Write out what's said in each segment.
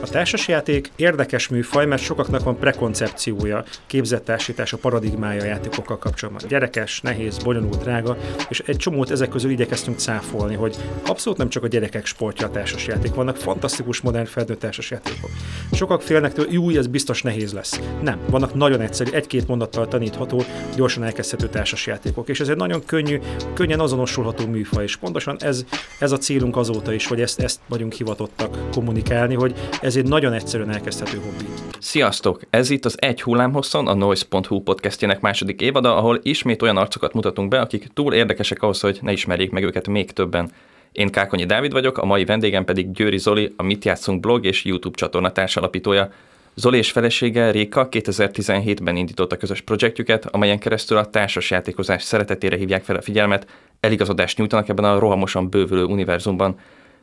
A társasjáték érdekes műfaj, mert sokaknak van prekoncepciója, a paradigmája a játékokkal kapcsolatban. Gyerekes, nehéz, bonyolult, drága, és egy csomót ezek közül igyekeztünk cáfolni, hogy abszolút nem csak a gyerekek sportja a társasjáték, vannak fantasztikus modern felnőtt társasjátékok. Sokak félnek tőle, jó, ez biztos nehéz lesz. Nem, vannak nagyon egyszerű, egy-két mondattal tanítható, gyorsan elkezdhető társasjátékok, és ez egy nagyon könnyű, könnyen azonosulható műfaj, és pontosan ez, ez a célunk azóta is, hogy ezt, ezt vagyunk hivatottak kommunikálni, hogy ez egy nagyon egyszerűen elkezdhető hobbi. Sziasztok! Ez itt az Egy hullámhosszon, a Noise.hu podcastjának második évada, ahol ismét olyan arcokat mutatunk be, akik túl érdekesek ahhoz, hogy ne ismerjék meg őket még többen. Én Kákonyi Dávid vagyok, a mai vendégem pedig Győri Zoli, a Mit játszunk blog és YouTube csatorna társalapítója. Zoli és felesége Réka 2017-ben indította közös projektjüket, amelyen keresztül a társasjátékozás szeretetére hívják fel a figyelmet, eligazodást nyújtanak ebben a rohamosan bővülő univerzumban.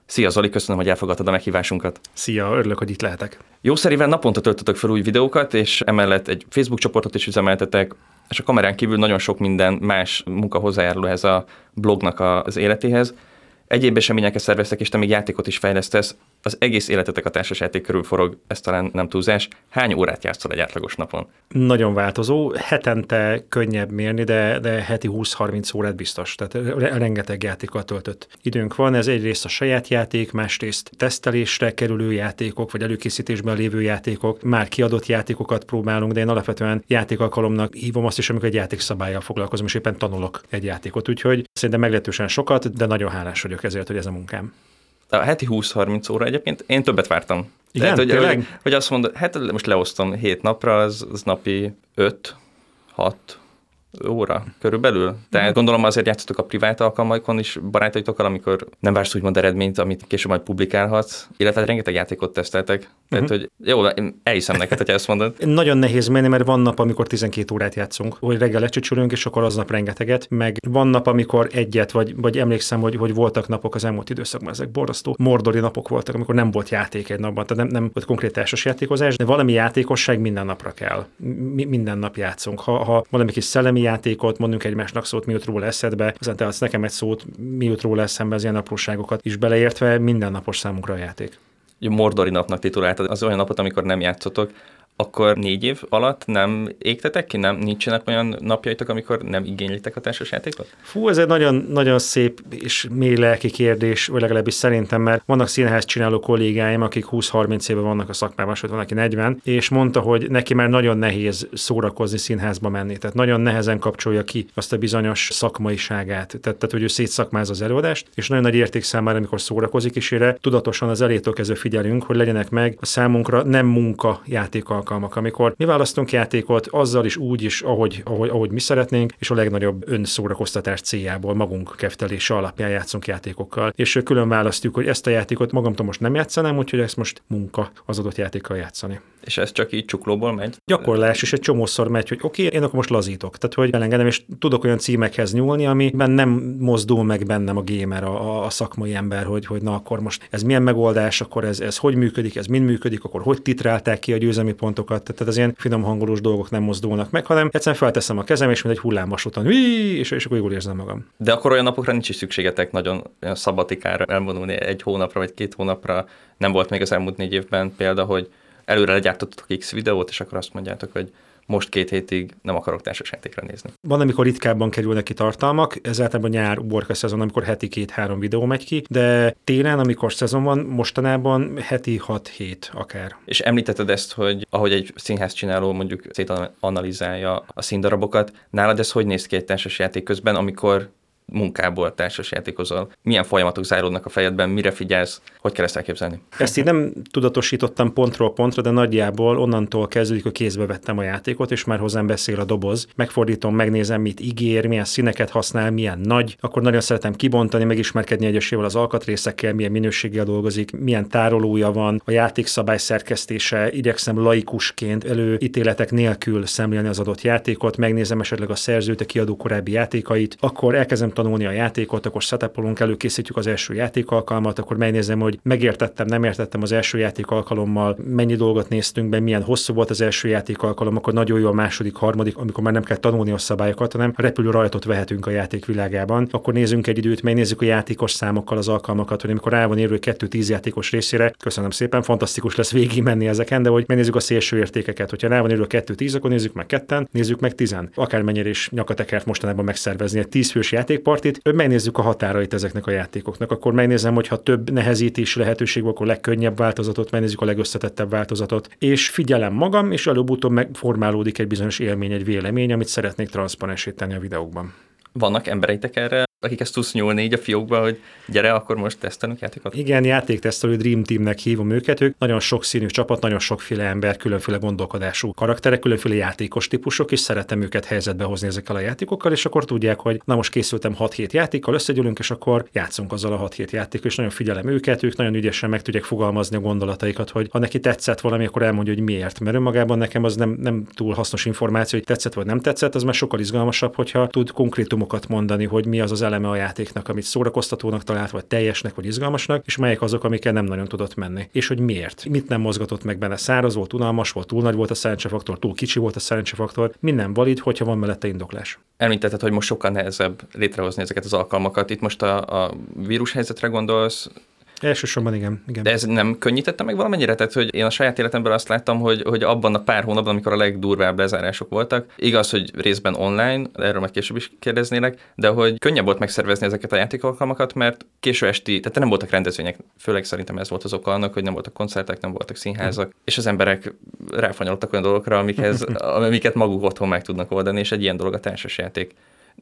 Szia Zoli, köszönöm, hogy elfogadtad a meghívásunkat. Szia, örülök, hogy itt lehetek. Jószerivel naponta töltötök fel új videókat, és emellett egy Facebook csoportot is üzemeltetek, és a kamerán kívül nagyon sok minden más munka hozzájárul ehhez a blognak az életéhez. Egyéb eseményeket szerveztek, és te még játékot is fejlesztesz. Az egész életetek a társasjáték körül forog, ez talán nem túlzás. Hány órát játszol egy átlagos napon? Nagyon változó. Hetente könnyebb mérni, de, de heti 20-30 órát biztos. Tehát rengeteg játékkal töltött időnk van. Ez egyrészt a saját játék, másrészt tesztelésre kerülő játékok, vagy előkészítésben lévő játékok, már kiadott játékokat próbálunk, de én alapvetően játékalkalomnak hívom azt is, amikor egy játékszabályjal foglalkozom, és éppen tanulok egy játékot. Úgyhogy szerintem meglehetősen sokat, de nagyon hálás vagyok ezért, hogy ez a munkám. A heti 20-30 óra egyébként, én többet vártam. Igen, Tehát, hogy, tényleg? hogy, hogy azt mondod, hát most leosztom 7 napra, az, az napi 5, 6 óra körülbelül. Tehát gondolom azért játszotok a privát alkalmaikon is barátaitokkal, amikor nem vársz úgymond eredményt, amit később majd publikálhatsz, illetve hát rengeteg játékot teszteltek. Tehát, hogy jó, én elhiszem neked, hogy ezt mondod. Nagyon nehéz menni, mert van nap, amikor 12 órát játszunk, hogy reggel lecsücsülünk, és akkor aznap rengeteget, meg van nap, amikor egyet, vagy, vagy emlékszem, hogy, hogy voltak napok az elmúlt időszakban, ezek borzasztó mordori napok voltak, amikor nem volt játék egy napban, tehát nem, nem volt konkrét társas játékozás, de valami játékosság minden napra kell. Mi, minden nap játszunk. Ha, ha valami kis szellemi játékot, mondunk egymásnak szót, mi jut róla eszedbe, aztán te adsz nekem egy szót, mi jut róla eszembe, az ilyen apróságokat is beleértve, mindennapos számunkra a játék. Mordori napnak tituláltad. Az olyan napot, amikor nem játszotok, akkor négy év alatt nem égtetek ki? Nem, nincsenek olyan napjaitok, amikor nem igénylitek a társasjátékot? Fú, ez egy nagyon, nagyon szép és mély lelki kérdés, vagy legalábbis szerintem, mert vannak színház csináló kollégáim, akik 20-30 éve vannak a szakmában, sőt van, aki 40, és mondta, hogy neki már nagyon nehéz szórakozni színházba menni. Tehát nagyon nehezen kapcsolja ki azt a bizonyos szakmaiságát. Tehát, tehát hogy ő szétszakmáz az előadást, és nagyon nagy érték számára, amikor szórakozik, és erre tudatosan az elétől kezdve figyelünk, hogy legyenek meg a számunkra nem munka játék alkalmak, amikor mi választunk játékot azzal is úgy is, ahogy, ahogy, ahogy mi szeretnénk, és a legnagyobb önszórakoztatás céljából magunk keftelése alapján játszunk játékokkal. És külön választjuk, hogy ezt a játékot magamtól most nem játszanám, úgyhogy ezt most munka az adott játékkal játszani. És ez csak így csuklóból megy? Gyakorlás, és egy csomószor megy, hogy oké, okay, én akkor most lazítok. Tehát, hogy elengedem, és tudok olyan címekhez nyúlni, amiben nem mozdul meg bennem a gamer, a, a szakmai ember, hogy, hogy na akkor most ez milyen megoldás, akkor ez, ez hogy működik, ez mind működik, akkor hogy titrálták ki a győzelmi pontokat. Tehát az ilyen finom hangolós dolgok nem mozdulnak meg, hanem egyszerűen felteszem a kezem, és mint egy hullámvasúton, és, és akkor jól érzem magam. De akkor olyan napokra nincs is szükségetek nagyon szabatikára elvonulni egy hónapra vagy két hónapra. Nem volt még az elmúlt négy évben példa, hogy előre legyártottatok X videót, és akkor azt mondjátok, hogy most két hétig nem akarok társasjátékra nézni. Van, amikor ritkábban kerülnek ki tartalmak, ez általában nyár, uborka szezon, amikor heti két-három videó megy ki, de télen, amikor szezon van, mostanában heti 6-7 akár. És említetted ezt, hogy ahogy egy színház csináló mondjuk szétanalizálja a színdarabokat, nálad ez hogy néz ki egy társasjáték közben, amikor munkából társasjátékozol? Milyen folyamatok záródnak a fejedben, mire figyelsz, hogy kell ezt elképzelni? Ezt én nem tudatosítottam pontról pontra, de nagyjából onnantól kezdődik, hogy kézbe vettem a játékot, és már hozzám beszél a doboz. Megfordítom, megnézem, mit ígér, milyen színeket használ, milyen nagy. Akkor nagyon szeretem kibontani, megismerkedni egyesével az alkatrészekkel, milyen minőséggel dolgozik, milyen tárolója van, a játékszabály szerkesztése, igyekszem laikusként előítéletek nélkül szemlélni az adott játékot, megnézem esetleg a szerzőt, a kiadó korábbi játékait, akkor elkezdem nagyon tanulni a játékot, akkor setupolunk, előkészítjük az első játékalkalmat, akkor megnézem, hogy megértettem, nem értettem az első játék alkalommal, mennyi dolgot néztünk be, milyen hosszú volt az első játék alkalom, akkor nagyon jó a második, harmadik, amikor már nem kell tanulni a szabályokat, hanem repülő rajtot vehetünk a játék világában. Akkor nézzünk egy időt, megnézzük a játékos számokkal az alkalmakat, hogy amikor rá van írva 2-10 játékos részére, köszönöm szépen, fantasztikus lesz végig menni ezeken, de hogy megnézzük a szélső értékeket. Hogyha rá van írva 2-10, akkor nézzük meg ketten, nézzük meg 10. Akármennyire is nyakatekert mostanában megszervezni egy 10 fős játékpartit, megnézzük a határait ezeknek a játékoknak. Akkor megnézem, hogy ha több nehezítési lehetőség van, akkor legkönnyebb változatot, megnézzük a legösszetettebb változatot, és figyelem magam, és előbb-utóbb megformálódik egy bizonyos élmény, egy vélemény, amit szeretnék transzparensíteni a videókban. Vannak embereitek erre akikhez tudsz nyúlni így a fiókba, hogy gyere, akkor most tesztelünk játékot? Igen, játéktesztelő Dream Teamnek hívom őket, ők nagyon sok színű csapat, nagyon sokféle ember, különféle gondolkodású karakterek, különféle játékos típusok, és szeretem őket helyzetbe hozni ezekkel a játékokkal, és akkor tudják, hogy na most készültem 6-7 játékkal, összegyűlünk, és akkor játszunk azzal a 6-7 játékkal, és nagyon figyelem őket, ők nagyon ügyesen meg tudják fogalmazni a gondolataikat, hogy ha neki tetszett valami, akkor elmondja, hogy miért. Mert önmagában nekem az nem, nem túl hasznos információ, hogy tetszett vagy nem tetszett, az már sokkal izgalmasabb, hogyha tud konkrétumokat mondani, hogy mi az az eleme a játéknak, amit szórakoztatónak talált, vagy teljesnek, vagy izgalmasnak, és melyek azok, amikkel nem nagyon tudott menni. És hogy miért? Mit nem mozgatott meg benne? Száraz volt, unalmas volt, túl nagy volt a szerencsefaktor, túl kicsi volt a szerencsefaktor. Minden valid, hogyha van mellette indoklás. Említetted, hogy most sokkal nehezebb létrehozni ezeket az alkalmakat. Itt most a, a vírushelyzetre gondolsz, Elsősorban igen, igen. De ez nem könnyítette meg valamennyire? Tehát, hogy én a saját életemben azt láttam, hogy, hogy abban a pár hónapban, amikor a legdurvább lezárások voltak, igaz, hogy részben online, erről majd később is kérdeznélek, de hogy könnyebb volt megszervezni ezeket a játékalkalmakat, mert késő esti, tehát nem voltak rendezvények, főleg szerintem ez volt az oka annak, hogy nem voltak koncertek, nem voltak színházak, mm. és az emberek ráfanyoltak olyan dolgokra, amikhez, amiket maguk otthon meg tudnak oldani, és egy ilyen dolog a társasjáték.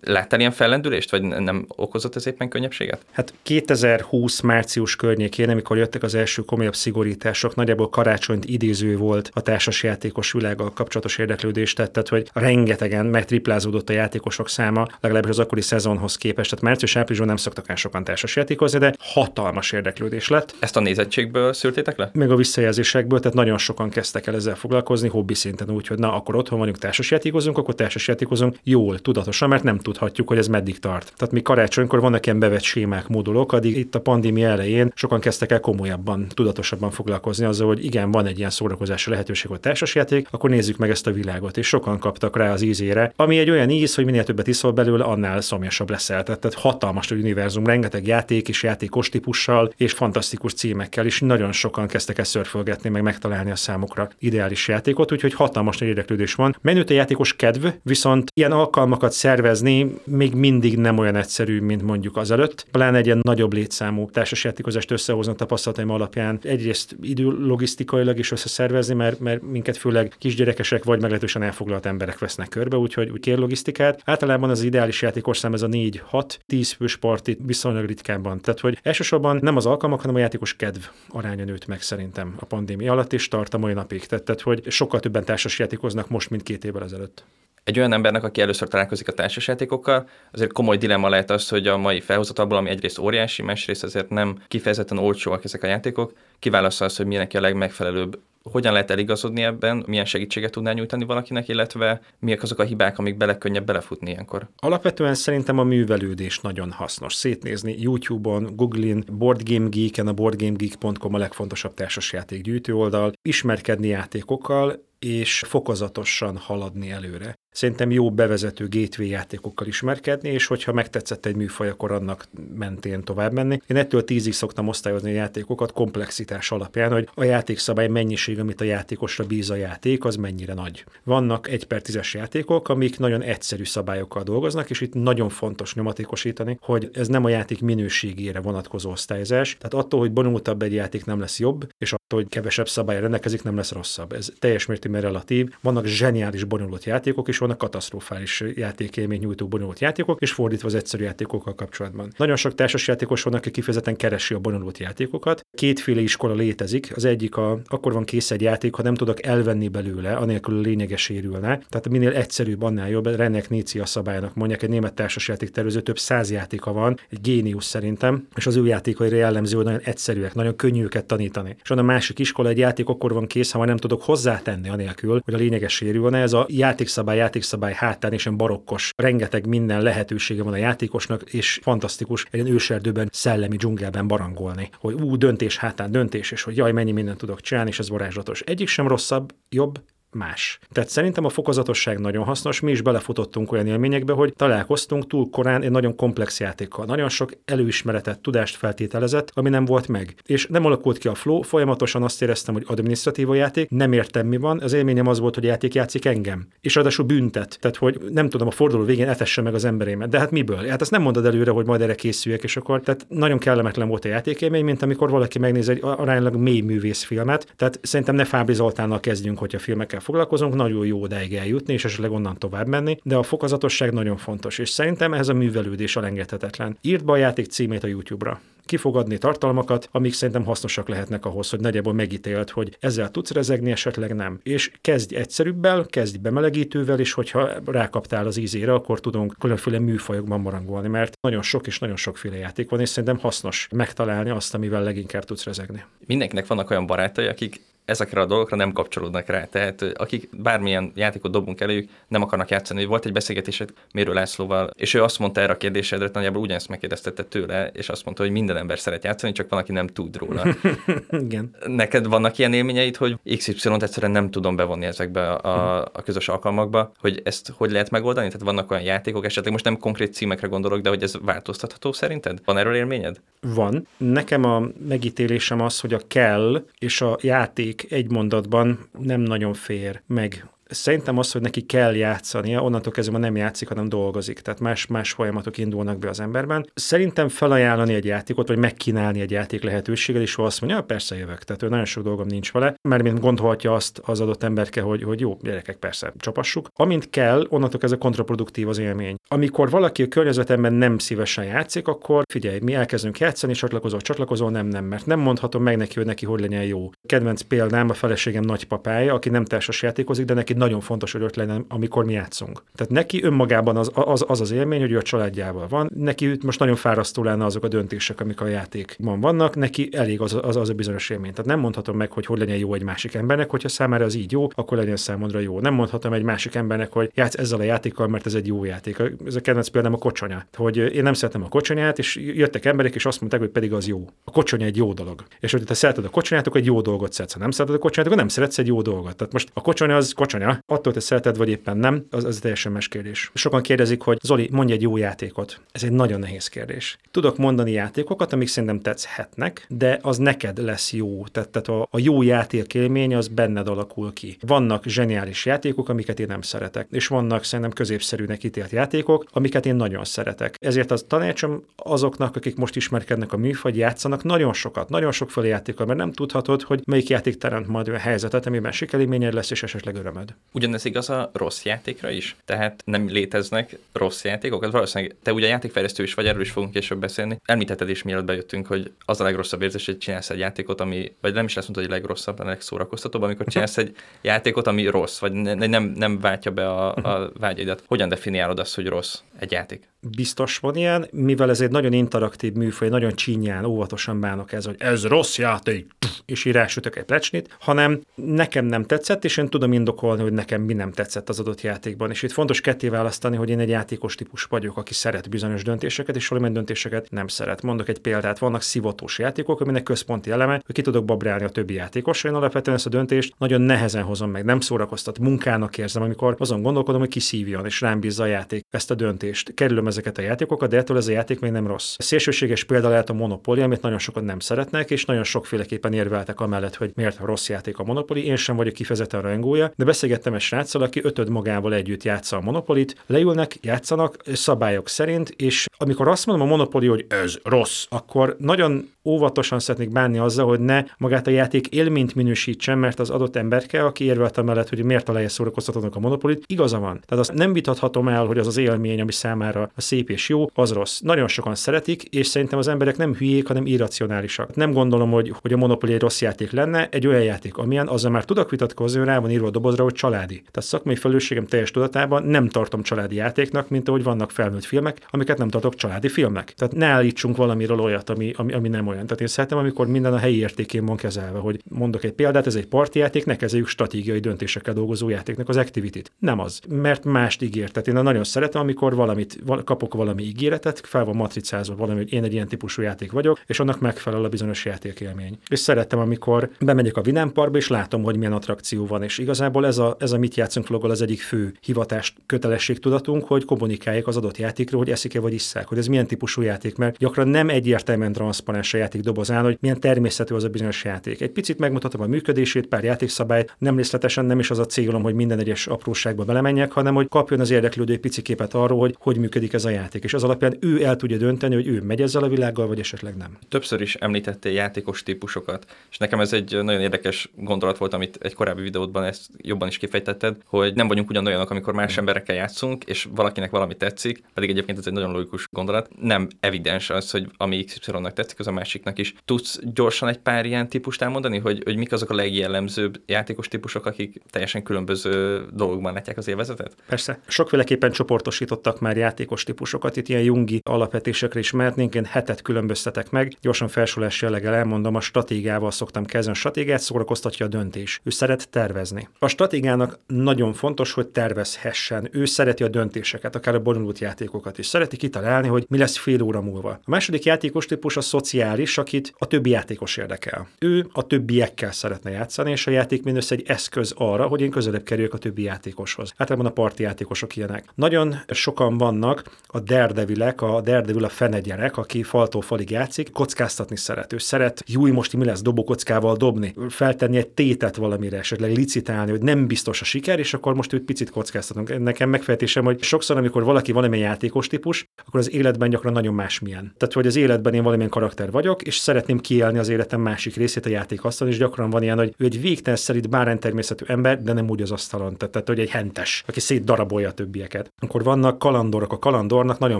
Láttál ilyen fellendülést, vagy nem okozott ez éppen könnyebbséget? Hát 2020 március környékén, amikor jöttek az első komolyabb szigorítások, nagyjából karácsonyt idéző volt a társasjátékos világgal kapcsolatos érdeklődés, tehát hogy rengetegen megtriplázódott a játékosok száma, legalábbis az akkori szezonhoz képest. Tehát március-áprilisban nem szoktak el sokan társasjátékozni, de hatalmas érdeklődés lett. Ezt a nézettségből szültétek le? Meg a visszajelzésekből, tehát nagyon sokan kezdtek el ezzel foglalkozni, hobbi szinten úgy, hogy na, akkor otthon vagyunk, társasjátékozunk, akkor társasjátékozunk jól, tudatosan, mert nem tudhatjuk, hogy ez meddig tart. Tehát mi karácsonykor vannak ilyen bevett sémák, modulok, addig itt a pandémia elején sokan kezdtek el komolyabban, tudatosabban foglalkozni azzal, hogy igen, van egy ilyen szórakozási lehetőség, hogy társasjáték, akkor nézzük meg ezt a világot. És sokan kaptak rá az ízére, ami egy olyan íz, hogy minél többet iszol belőle, annál szomjasabb leszel. Tehát hatalmas a univerzum, rengeteg játék és játékos típussal és fantasztikus címekkel, és nagyon sokan kezdtek el szörfölgetni, meg megtalálni a számukra ideális játékot, úgyhogy hatalmas nagy érdeklődés van. Menőt a játékos kedv, viszont ilyen alkalmakat szervezni csinálni még mindig nem olyan egyszerű, mint mondjuk azelőtt. Pláne egy ilyen nagyobb létszámú társasjátékozást összehozni tapasztalataim alapján. Egyrészt időlogisztikailag is összeszervezni, mert, mert minket főleg kisgyerekesek vagy meglehetősen elfoglalt emberek vesznek körbe, úgyhogy úgy kér logisztikát. Általában az ideális játékorszám ez a 4-6-10 fős partit viszonylag ritkábban. Tehát, hogy elsősorban nem az alkalmak, hanem a játékos kedv aránya nőtt meg szerintem a pandémia alatt, és tart a mai napig. Tehát, tehát hogy sokkal többen társasjátékoznak most, mint két évvel ezelőtt egy olyan embernek, aki először találkozik a társasjátékokkal, azért komoly dilemma lehet az, hogy a mai felhozatalból, ami egyrészt óriási, másrészt azért nem kifejezetten olcsóak ezek a játékok, kiválaszol az, hogy mi neki a legmegfelelőbb hogyan lehet eligazodni ebben, milyen segítséget tudnál nyújtani valakinek, illetve miek azok a hibák, amik bele könnyebb belefutni ilyenkor? Alapvetően szerintem a művelődés nagyon hasznos. Szétnézni YouTube-on, Google-in, Board Game Geek-en, a boardgamegeek.com a legfontosabb társasjáték gyűjtő oldal, ismerkedni játékokkal, és fokozatosan haladni előre. Szerintem jó bevezető gateway játékokkal ismerkedni, és hogyha megtetszett egy műfaj, akkor annak mentén tovább menni. Én ettől tízig szoktam osztályozni a játékokat komplexitás alapján, hogy a játékszabály mennyiség, amit a játékosra bíz a játék, az mennyire nagy. Vannak egy per tízes játékok, amik nagyon egyszerű szabályokkal dolgoznak, és itt nagyon fontos nyomatékosítani, hogy ez nem a játék minőségére vonatkozó osztályzás. Tehát attól, hogy bonyolultabb egy játék nem lesz jobb, és attól, hogy kevesebb szabály rendelkezik, nem lesz rosszabb. Ez teljes mértékben relatív. Vannak zseniális bonyolult játékok, és vannak katasztrofális játékélmény nyújtó bonyolult játékok, és fordítva az egyszerű játékokkal kapcsolatban. Nagyon sok társas játékos vannak, aki kifejezetten keresi a bonyolult játékokat. Kétféle iskola létezik. Az egyik a, akkor van kész egy játék, ha nem tudok elvenni belőle, anélkül a lényege sérülne. Tehát minél egyszerűbb, annál jobb. Renek Nícia szabálynak mondják, egy német társasjáték tervező több száz játéka van, egy géniusz szerintem, és az ő játékaira jellemző, hogy nagyon egyszerűek, nagyon könnyű őket tanítani. És a másik iskola egy játék akkor van kész, ha már nem tudok hozzátenni anélkül, hogy a lényeges sérülne. Ez a játékszabály játékszabály hátán és barokkos, rengeteg minden lehetősége van a játékosnak, és fantasztikus egy őserdőben, szellemi dzsungelben barangolni, hogy ú, döntés hátán döntés, és hogy jaj, mennyi mindent tudok csinálni, és ez varázslatos. Egyik sem rosszabb, jobb, más. Tehát szerintem a fokozatosság nagyon hasznos, mi is belefutottunk olyan élményekbe, hogy találkoztunk túl korán egy nagyon komplex játékkal. Nagyon sok előismeretet, tudást feltételezett, ami nem volt meg. És nem alakult ki a flow, folyamatosan azt éreztem, hogy adminisztratív a játék, nem értem mi van, az élményem az volt, hogy a játék játszik engem. És ráadásul büntet. Tehát, hogy nem tudom, a forduló végén etesse meg az emberémet. De hát miből? Hát azt nem mondod előre, hogy majd erre készüljek, és akkor tehát nagyon kellemetlen volt a játékélmény, mint amikor valaki megnéz egy aránylag mély művészfilmet. Tehát szerintem ne Fábri Zoltánnal kezdjünk, hogyha filmekkel foglalkozunk, nagyon jó odáig eljutni, és esetleg onnan tovább menni, de a fokozatosság nagyon fontos, és szerintem ez a művelődés elengedhetetlen. Írd be a játék címét a YouTube-ra ki fog adni tartalmakat, amik szerintem hasznosak lehetnek ahhoz, hogy nagyjából megítélt, hogy ezzel tudsz rezegni, esetleg nem. És kezdj egyszerűbbel, kezdj bemelegítővel, és hogyha rákaptál az ízére, akkor tudunk különféle műfajokban marangolni, mert nagyon sok és nagyon sokféle játék van, és szerintem hasznos megtalálni azt, amivel leginkább tudsz rezegni. Mindenkinek vannak olyan barátai, akik ezekre a dolgokra nem kapcsolódnak rá. Tehát akik bármilyen játékot dobunk eléjük, nem akarnak játszani. Volt egy beszélgetésed Mérő Lászlóval, és ő azt mondta erre a kérdésedre, nagyjából ugyanezt megkérdeztette tőle, és azt mondta, hogy minden ember szeret játszani, csak van, aki nem tud róla. Igen. Neked vannak ilyen élményeid, hogy XY-t egyszerűen nem tudom bevonni ezekbe a, a közös alkalmakba, hogy ezt hogy lehet megoldani? Tehát vannak olyan játékok, esetleg most nem konkrét címekre gondolok, de hogy ez változtatható szerinted? Van erről élményed? Van. Nekem a megítélésem az, hogy a kell és a játék egy mondatban nem nagyon fér meg Szerintem az, hogy neki kell játszania, onnantól kezdve nem játszik, hanem dolgozik. Tehát más-más folyamatok indulnak be az emberben. Szerintem felajánlani egy játékot, vagy megkínálni egy játék lehetőséggel, és azt mondja, ja, persze jövök. Tehát ő nagyon sok dolgom nincs vele, mert mint gondolhatja azt az adott emberke, hogy, hogy jó, gyerekek, persze, csapassuk. Amint kell, onnantól kezdve kontraproduktív az élmény. Amikor valaki a környezetemben nem szívesen játszik, akkor figyelj, mi elkezdünk játszani, csatlakozol, csatlakozol, nem, nem, mert nem mondhatom meg neki, hogy neki hogy legyen jó. Kedvenc példám a feleségem nagypapája, aki nem társas játékozik, de neki nagyon fontos, hogy ott legyen, amikor mi játszunk. Tehát neki önmagában az az, az, az élmény, hogy ő a családjával van. Neki most nagyon fárasztó lenne azok a döntések, amik a játékban vannak, neki elég az, az, az a bizonyos élmény. Tehát nem mondhatom meg, hogy hogy legyen jó egy másik embernek, hogyha számára az így jó, akkor legyen számodra jó. Nem mondhatom egy másik embernek, hogy játsz ezzel a játékkal, mert ez egy jó játék. Ez a kedvenc példám a kocsonya. Hogy én nem szeretem a kocsonyát, és jöttek emberek, és azt mondták, hogy pedig az jó. A kocsonya egy jó dolog. És hogy te szereted a kocsonyát, akkor egy jó dolgot szeretsz. Ha nem szereted a kocsonyát, akkor nem szeretsz egy jó dolgot. Tehát most a kocsonya az kocsonya, attól te szereted, vagy éppen nem, az, az teljesen más kérdés. Sokan kérdezik, hogy Zoli, mondj egy jó játékot. Ez egy nagyon nehéz kérdés. Tudok mondani játékokat, amik szerintem tetszhetnek, de az neked lesz jó. Tehát, tehát a, a jó játék élmény az benned alakul ki. Vannak zseniális játékok, amiket én nem szeretek, és vannak szerintem középszerűnek ítélt játékok, amiket én nagyon szeretek. Ezért az tanácsom azoknak, akik most ismerkednek a műfaj, játszanak nagyon sokat, nagyon sok játékkal, mert nem tudhatod, hogy melyik játék teremt majd olyan helyzetet, amiben sikerélményed lesz, és esetleg örömöd. Ugyanez igaz a rossz játékra is? Tehát nem léteznek rossz játékok? Ez valószínűleg te ugye játékfejlesztő is vagy, erről is fogunk később beszélni. Említetted is, mielőtt bejöttünk, hogy az a legrosszabb érzés, hogy csinálsz egy játékot, ami, vagy nem is lesz mondta, hogy a legrosszabb, a legszórakoztatóbb, amikor csinálsz egy játékot, ami rossz, vagy ne, nem, nem váltja be a, a vágyaidat. Hogyan definiálod azt, hogy rossz egy játék? Biztos van ilyen, mivel ez egy nagyon interaktív műfaj, nagyon csínyán, óvatosan bánok ez, hogy ez rossz játék, és így rásütök egy plecsnit, hanem nekem nem tetszett, és én tudom indokolni, hogy nekem mi nem tetszett az adott játékban. És itt fontos ketté választani, hogy én egy játékos típus vagyok, aki szeret bizonyos döntéseket, és valamilyen döntéseket nem szeret. Mondok egy példát, vannak szivatós játékok, aminek központi eleme, hogy ki tudok babrálni a többi játékosra. Én alapvetően ezt a döntést nagyon nehezen hozom meg, nem szórakoztat, munkának érzem, amikor azon gondolkodom, hogy kiszívjon és rám bízza a játék ezt a döntést. Kerülöm ezeket a játékokat, de ettől ez a játék még nem rossz. A szélsőséges példa lehet a Monopoly, amit nagyon sokan nem szeretnek, és nagyon sokféleképpen érveltek amellett, hogy miért rossz játék a Monopoly. Én sem vagyok kifejezetten rajongója, de beszélgettem egy sráccal, aki ötöd magával együtt játsza a Monopolit, leülnek, játszanak szabályok szerint, és amikor azt mondom a Monopoly, hogy ez rossz, akkor nagyon óvatosan szeretnék bánni azzal, hogy ne magát a játék élményt minősítsen, mert az adott emberke, aki érvelt amellett, hogy miért találja szórakoztatónak a monopolit, igaza van. Tehát azt nem vitathatom el, hogy az az élmény, ami számára a szép és jó, az rossz. Nagyon sokan szeretik, és szerintem az emberek nem hülyék, hanem irracionálisak. Nem gondolom, hogy, hogy a monopoly egy rossz játék lenne, egy olyan játék, amilyen azzal már tudok vitatkozni, rá van írva a dobozra, hogy családi. Tehát szakmai felelősségem teljes tudatában nem tartom családi játéknak, mint ahogy vannak felnőtt filmek, amiket nem tartok családi filmnek. Tehát ne állítsunk valamiről olyat, ami, ami, ami nem olyan. Tehát én szeretem, amikor minden a helyi értékén van kezelve, hogy mondok egy példát, ez egy partijáték, ne kezeljük stratégiai döntésekkel dolgozó játéknak az activity Nem az, mert mást ígér. Tehát én nagyon szeretem, amikor valamit kapok valami ígéretet, fel van matricázva valami, hogy én egy ilyen típusú játék vagyok, és annak megfelel a bizonyos játékélmény. És szerettem, amikor bemegyek a Vidám Parkba, és látom, hogy milyen attrakció van. És igazából ez a, ez a mit játszunk vloggal az egyik fő hivatás kötelességtudatunk, hogy kommunikálják az adott játékról, hogy eszik-e vagy isszák, hogy ez milyen típusú játék, mert gyakran nem egyértelműen transzparens a játék dobozán, hogy milyen természetű az a bizonyos játék. Egy picit megmutatom a működését, pár játékszabályt, nem részletesen nem is az a célom, hogy minden egyes apróságba belemenjek, hanem hogy kapjon az érdeklődő egy pici képet arról, hogy hogy működik ez a játék. És az alapján ő el tudja dönteni, hogy ő megy ezzel a világgal, vagy esetleg nem. Többször is említettél játékos típusokat, és nekem ez egy nagyon érdekes gondolat volt, amit egy korábbi videódban ezt jobban is kifejtetted, hogy nem vagyunk ugyanolyanok, amikor más emberekkel játszunk, és valakinek valami tetszik, pedig egyébként ez egy nagyon logikus gondolat. Nem evidens az, hogy ami XY-nak tetszik, az a másiknak is. Tudsz gyorsan egy pár ilyen típust elmondani, hogy, hogy mik azok a legjellemzőbb játékos típusok, akik teljesen különböző dolgokban látják az élvezetet? Persze. Sokféleképpen csoportosítottak már játékos típusokat, itt ilyen jungi alapvetésekre is mehetnénk, én hetet különböztetek meg. Gyorsan felsorolás jelleggel elmondom, a stratégiával szoktam kezdeni. A stratégiát szórakoztatja a döntés. Ő szeret tervezni. A stratégának nagyon fontos, hogy tervezhessen. Ő szereti a döntéseket, akár a bonyolult játékokat is. Szereti kitalálni, hogy mi lesz fél óra múlva. A második játékos típus a szociális, akit a többi játékos érdekel. Ő a többiekkel szeretne játszani, és a játék mindössze egy eszköz arra, hogy én közelebb kerüljek a többi játékoshoz. Általában a parti játékosok ilyenek. Nagyon sokan vannak a derdevilek, a derdevil a fenegyerek, aki faltól falig játszik, kockáztatni szeret. Ő szeret, júj, most mi lesz dobókockával dobni, feltenni egy tétet valamire, esetleg licitálni, hogy nem biztos a siker, és akkor most őt picit kockáztatunk. Nekem megfejtésem, hogy sokszor, amikor valaki valamilyen játékos típus, akkor az életben gyakran nagyon másmilyen. Tehát, hogy az életben én valamilyen karakter vagyok, és szeretném kiélni az életem másik részét a játékasztalon, és gyakran van ilyen, hogy ő egy végtelen szerint bárán természetű ember, de nem úgy az asztalon. Tehát, hogy egy hentes, aki szétdarabolja a többieket. Akkor vannak kalandorok. A kalandornak nagyon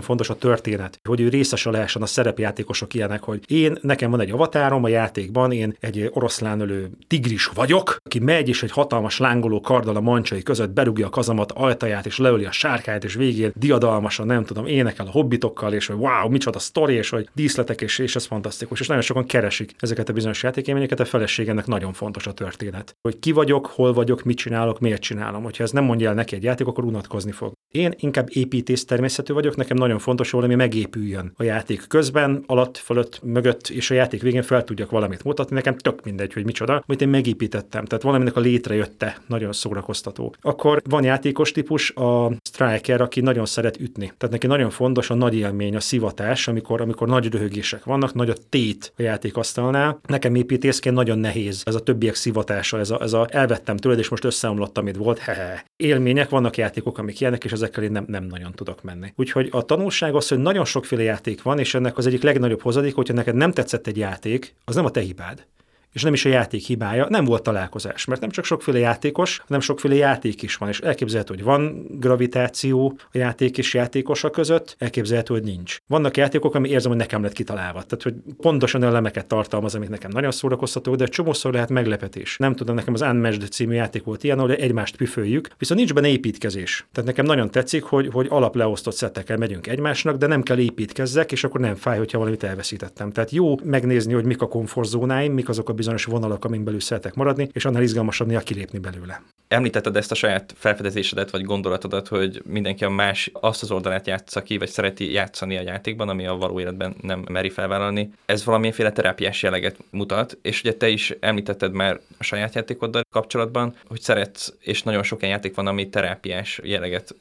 fontos a történet, hogy ő részese lehessen a szerepjátékosok ilyenek, hogy én, nekem van egy avatárom a játékban, én egy oroszlánölő tigris vagyok, aki megy és egy hatalmas lángoló karddal a mancsai között berúgja a kazamat ajtaját, és leöli a sárkányt, és végén diadalmasan, nem tudom, énekel a hobbitokkal, és hogy wow, micsoda sztori, és hogy díszletek, és, és ez fantasztikus. És nagyon sokan keresik ezeket a bizonyos játékélményeket, a feleségenek nagyon fontos a történet. Hogy ki vagyok, hol vagyok, mit csinálok, miért csinálom. Hogyha ez nem mondja el neki egy játék, akkor unatkozni fog. Én inkább építész természetű vagyok, nekem nagyon fontos, hogy valami megépüljön a játék közben, alatt, fölött, mögött, és a játék végén fel tudjak valamit mutatni. Nekem tök mindegy, hogy micsoda, amit én megépítettem. Tehát valaminek a létrejötte nagyon szórakoztató. Akkor van játékos típus, a striker, aki nagyon szeret ütni. Tehát neki nagyon fontos a nagy élmény, a szivatás, amikor, amikor nagy röhögések vannak, nagy a tét a játékasztalnál. Nekem építészként nagyon nehéz ez a többiek szivatása, ez a, ez a elvettem tőled, és most összeomlott, amit volt. Hehe. Élmények, vannak játékok, amik ilyenek, és ezekkel én nem, nem nagyon tudok menni. Úgyhogy a tanulság az, hogy nagyon sokféle játék van, és ennek az egyik legnagyobb hozadék, hogyha neked nem tetszett egy játék, az nem a te hibád és nem is a játék hibája, nem volt találkozás, mert nem csak sokféle játékos, hanem sokféle játék is van, és elképzelhető, hogy van gravitáció a játék és játékosa között, elképzelhető, hogy nincs. Vannak játékok, ami érzem, hogy nekem lett kitalálva. Tehát, hogy pontosan elemeket tartalmaz, amik nekem nagyon szórakoztató, de csomószor lehet meglepetés. Nem tudom, nekem az Unmatched című játék volt ilyen, ahol egymást püföljük, viszont nincs benne építkezés. Tehát nekem nagyon tetszik, hogy, hogy alapleosztott szettekkel megyünk egymásnak, de nem kell építkezzek, és akkor nem fáj, hogyha valamit elveszítettem. Tehát jó megnézni, hogy mik a komfortzónáim, mik azok a bizonyos vonalak, amin belül szeretek maradni, és annál izgalmasabb néha kilépni belőle. Említetted ezt a saját felfedezésedet vagy gondolatodat, hogy mindenki a más azt az oldalát játsza ki, vagy szereti játszani a játékban, ami a való életben nem meri felvállalni. Ez valamilyenféle terápiás jelleget mutat, és ugye te is említetted már a saját játékoddal kapcsolatban, hogy szeretsz, és nagyon sok ilyen játék van, ami terápiás jelleget